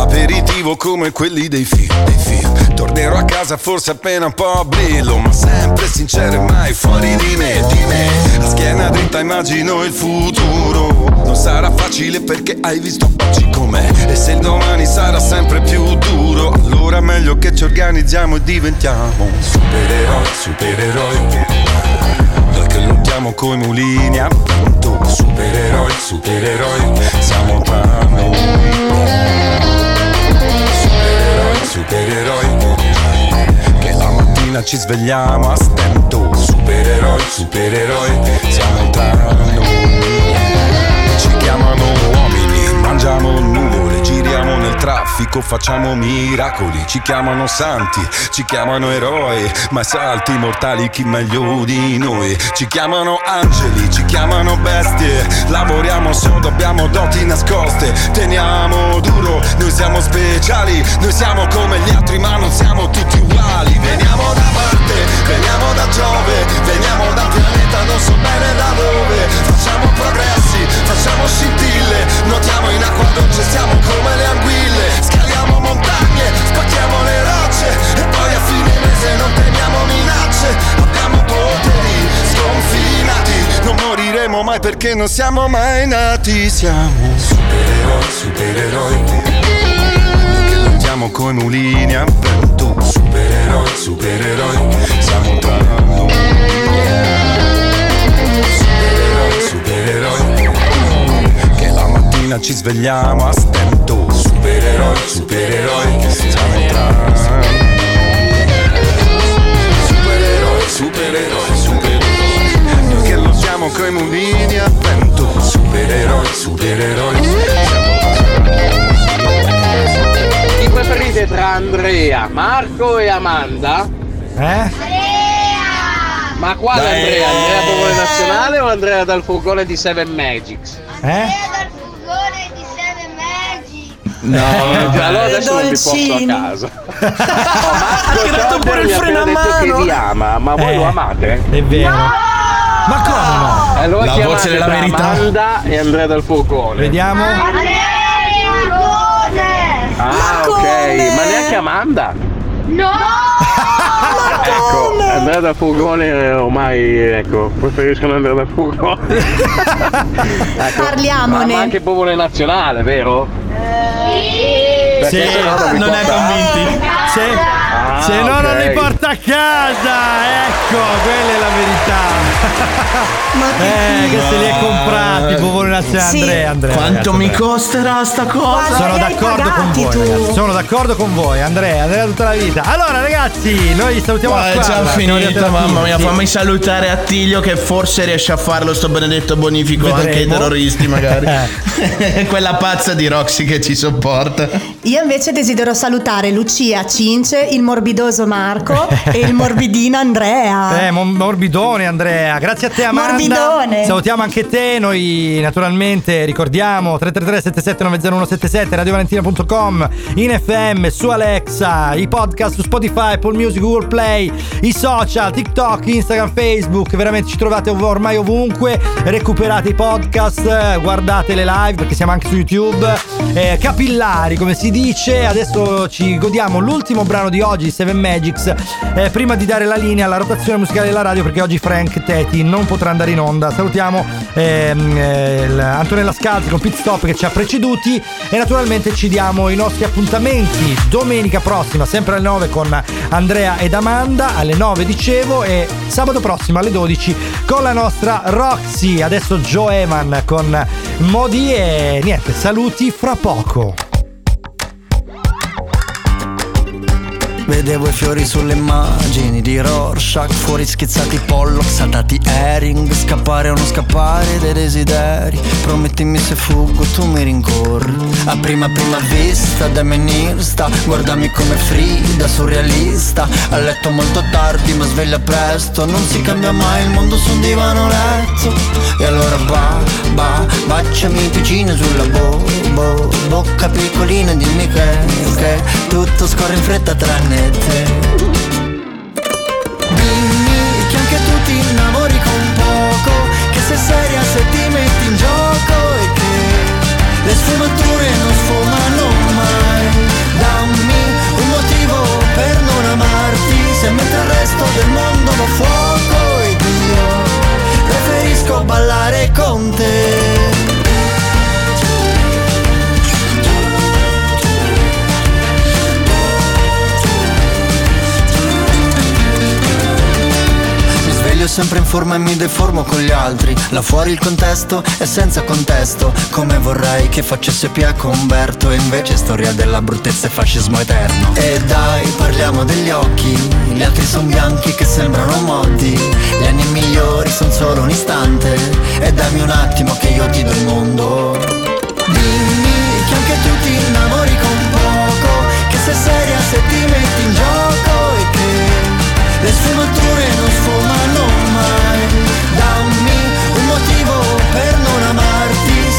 Aperitivo come quelli dei film, dei film. Tornerò a casa forse appena un po' brillo, ma sempre sincero e mai fuori di me, di me. A schiena dritta immagino il futuro. Non sarà facile perché hai visto oggi com'è. E se il domani sarà sempre più duro, allora meglio che ci organizziamo e diventiamo supereroi, supereroi. Noi che lottiamo coi mulini a vento Supereroi, supereroi Siamo tra noi Supereroi, Che la mattina ci svegliamo a stento Supereroi, supereroi. Siamo tra noi. Ci chiamano uomini Mangiamo nuvole Giriamo nel traffico Facciamo miracoli. Ci chiamano santi Ci chiamano eroi Ma salti mortali chi meglio di noi? Ci chiamano angeli Ci chiamano bestie. Lavoriamo sodo Abbiamo doti nascoste. Teniamo duro Noi siamo speciali. Noi siamo come gli altri Ma non siamo tutti uguali. Veniamo da Marte Veniamo da Giove. Veniamo da pianeta Non so bene da dove. Facciamo progressi Facciamo scintille Nuotiamo in acqua dolce Siamo come le anguille. Scaliamo montagne Spacchiamo le rocce E poi a fine mese non temiamo minacce. Abbiamo poteri sconfinati Non moriremo mai perché non siamo mai nati. Siamo supereroi, supereroi. Lottiamo coi mulini a vento. Supereroi, supereroi. Siamo tra noi. Supereroi, supereroi mattina ci svegliamo a stento Supereroi, supereroi Siamo tra noi Supereroi, supereroi, supereroi Noi che lottiamo coi mulini a vento Supereroi, supereroi Chi preferite tra Andrea, Marco e Amanda? Eh? Ma quale. Andrea? Andrea Popolo Nazionale o Andrea dal furgone di Seven Magics? Eh? No, Eh, allora adesso non vi porto a dolcini. casa. Marco tirato pure il ha freno a mano. che vi ama, ma voi Eh, lo amate? È vero. Ma come no? Allora La voce della verità. Amanda e Andrea dal furgone. Vediamo. Ah, ok, ma neanche Amanda? No! Ecco, Andrea da furgone ormai, ecco, preferiscono Andrea da furgone. ecco. Parliamone. Ma, ma anche Popolo Nazionale, vero? Perché Sì, vi non è convinti. Se, Ah, se no non ok. li porta a casa, ecco, quella è la verità. eh, che se li è comprati, Nazionale. Sì. Andrea, Andrea. Quanto ragazzi, mi Andrea. costerà sta cosa? Sono d'accordo con voi, ragazzi. Sono d'accordo con voi, Andrea, Andrea tutta la vita. Allora, ragazzi, noi salutiamo Ma la è già squadra. Siamo arrivati finita, mamma mia. sì. Fammi salutare Attilio che forse riesce a farlo sto benedetto bonifico anche ai Vedremo. terroristi, magari. Quella pazza di Roxy che ci sopporta. Io invece desidero salutare Lucia Cince, il morbidoso Marco e il morbidino Andrea. Eh, mor- morbidone Andrea, grazie a te Amanda. Morbidone. Salutiamo anche te, noi naturalmente ricordiamo 333 7790 radiovalentina.com in FM, su Alexa, i podcast su Spotify, Apple Music, Google Play, i social, TikTok, Instagram, Facebook, veramente ci trovate ov- ormai ovunque, recuperate i podcast, guardate le live perché siamo anche su YouTube, eh, capillari come si dice, adesso ci godiamo l'ultimo brano di oggi, Seven Magics, eh, prima di dare la linea alla rotazione musicale della radio perché oggi Frank Teti non potrà andare in onda. Salutiamo ehm, eh, Antonella Scalzi con Pit Stop che ci ha preceduti e naturalmente ci diamo i nostri appuntamenti domenica prossima, sempre alle 9 con Andrea ed Amanda, alle 9 dicevo e sabato prossimo alle 12 con la nostra Roxy. Adesso Joe Eman con Modi e niente, saluti fra poco. Vedevo i fiori sulle immagini di Rorschach Fuori schizzati Pollock, saltati Herring Scappare o non scappare dai desideri. Promettimi se fuggo tu mi rincorri. A prima prima vista da menista Guardami come Frida, surrealista. A letto molto tardi ma sveglia presto Non si cambia mai il mondo su un divano letto. E allora ba, ba, baciami piccina sulla bo, bo Bocca piccolina dimmi che, che Tutto scorre in fretta tranne veramente Dimmi che anche tu ti innamori con poco Che sei seria se ti metti in gioco E che le sfumature non sfumano mai. Dammi un motivo per non amarti Se mentre il resto del mondo va fuoco ed io Preferisco ballare sempre in forma e mi deformo con gli altri. Là fuori il contesto è senza contesto Come vorrei che facesse Pia con Umberto E invece storia della bruttezza e fascismo eterno. E dai parliamo degli occhi Gli altri sono bianchi che sembrano modi Gli anni migliori sono solo un istante E dammi un attimo che io ti do il mondo. Dimmi che anche tu ti innamori con poco Che sei seria se ti metti in gioco E che le sfumature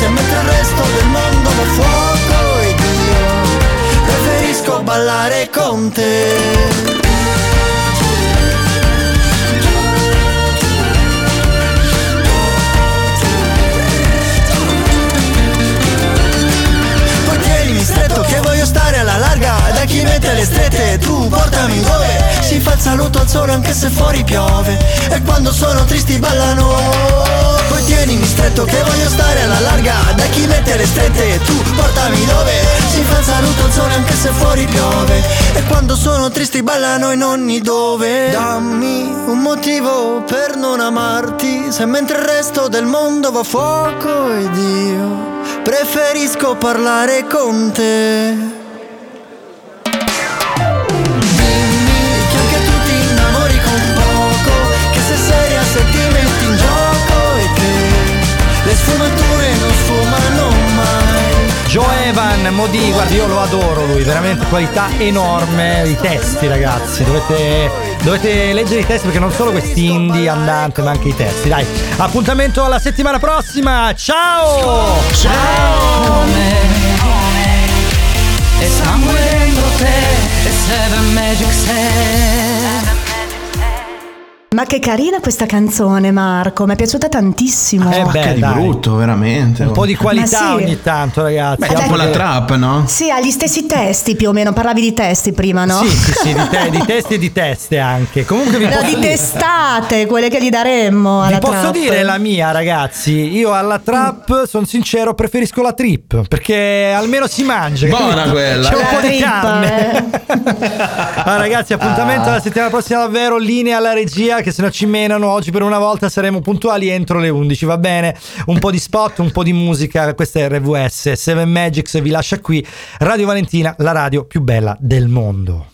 Se mentre il resto del mondo va fuoco Ed io preferisco ballare con te tienimi stretto che voglio stare alla larga Da chi mette le strette tu portami dove. Si fa il saluto al sole anche se fuori piove E quando sono tristi ballano. Poi tienimi stretto che voglio stare alla larga Da chi mette le strette tu portami dove. Si fa il saluto al sole anche se fuori piove E quando sono tristi ballano in ogni dove. Dammi un motivo per non amarti Se mentre il resto del mondo va a fuoco ed io Preferisco parlare con te Modi, guardi io lo adoro lui, veramente qualità enorme, i testi ragazzi, dovete, dovete leggere i testi perché non solo questi indie andante ma anche i testi, dai, appuntamento alla settimana prossima, ciao! Ciao! Ma che carina questa canzone, Marco. Mi è piaciuta tantissimo. Eh beh, di dai. brutto, veramente. Un po' di qualità sì. ogni tanto ragazzi. Beh, tipo la trap, no? Sì, ha gli stessi testi più o meno. Parlavi di testi prima, no? Sì, sì, sì, di, te- di testi e di teste anche. Comunque vi No, posso di dire- testate, quelle che gli daremmo alla Vi posso trap. dire la mia, ragazzi. Io alla trap, sono sincero, preferisco la trip. Perché almeno si mangia. Buona capito? quella. C'è un La po' di trip, carne. eh. Ah, ragazzi, appuntamento Ah. la settimana prossima davvero. Linea alla regia, che se no ci menano. Oggi per una volta saremo puntuali entro le 11. Va bene? Un po' di spot, un po' di musica. Questa è RVS. Seven Magics vi lascia qui. Radio Valentina, la radio più bella del mondo.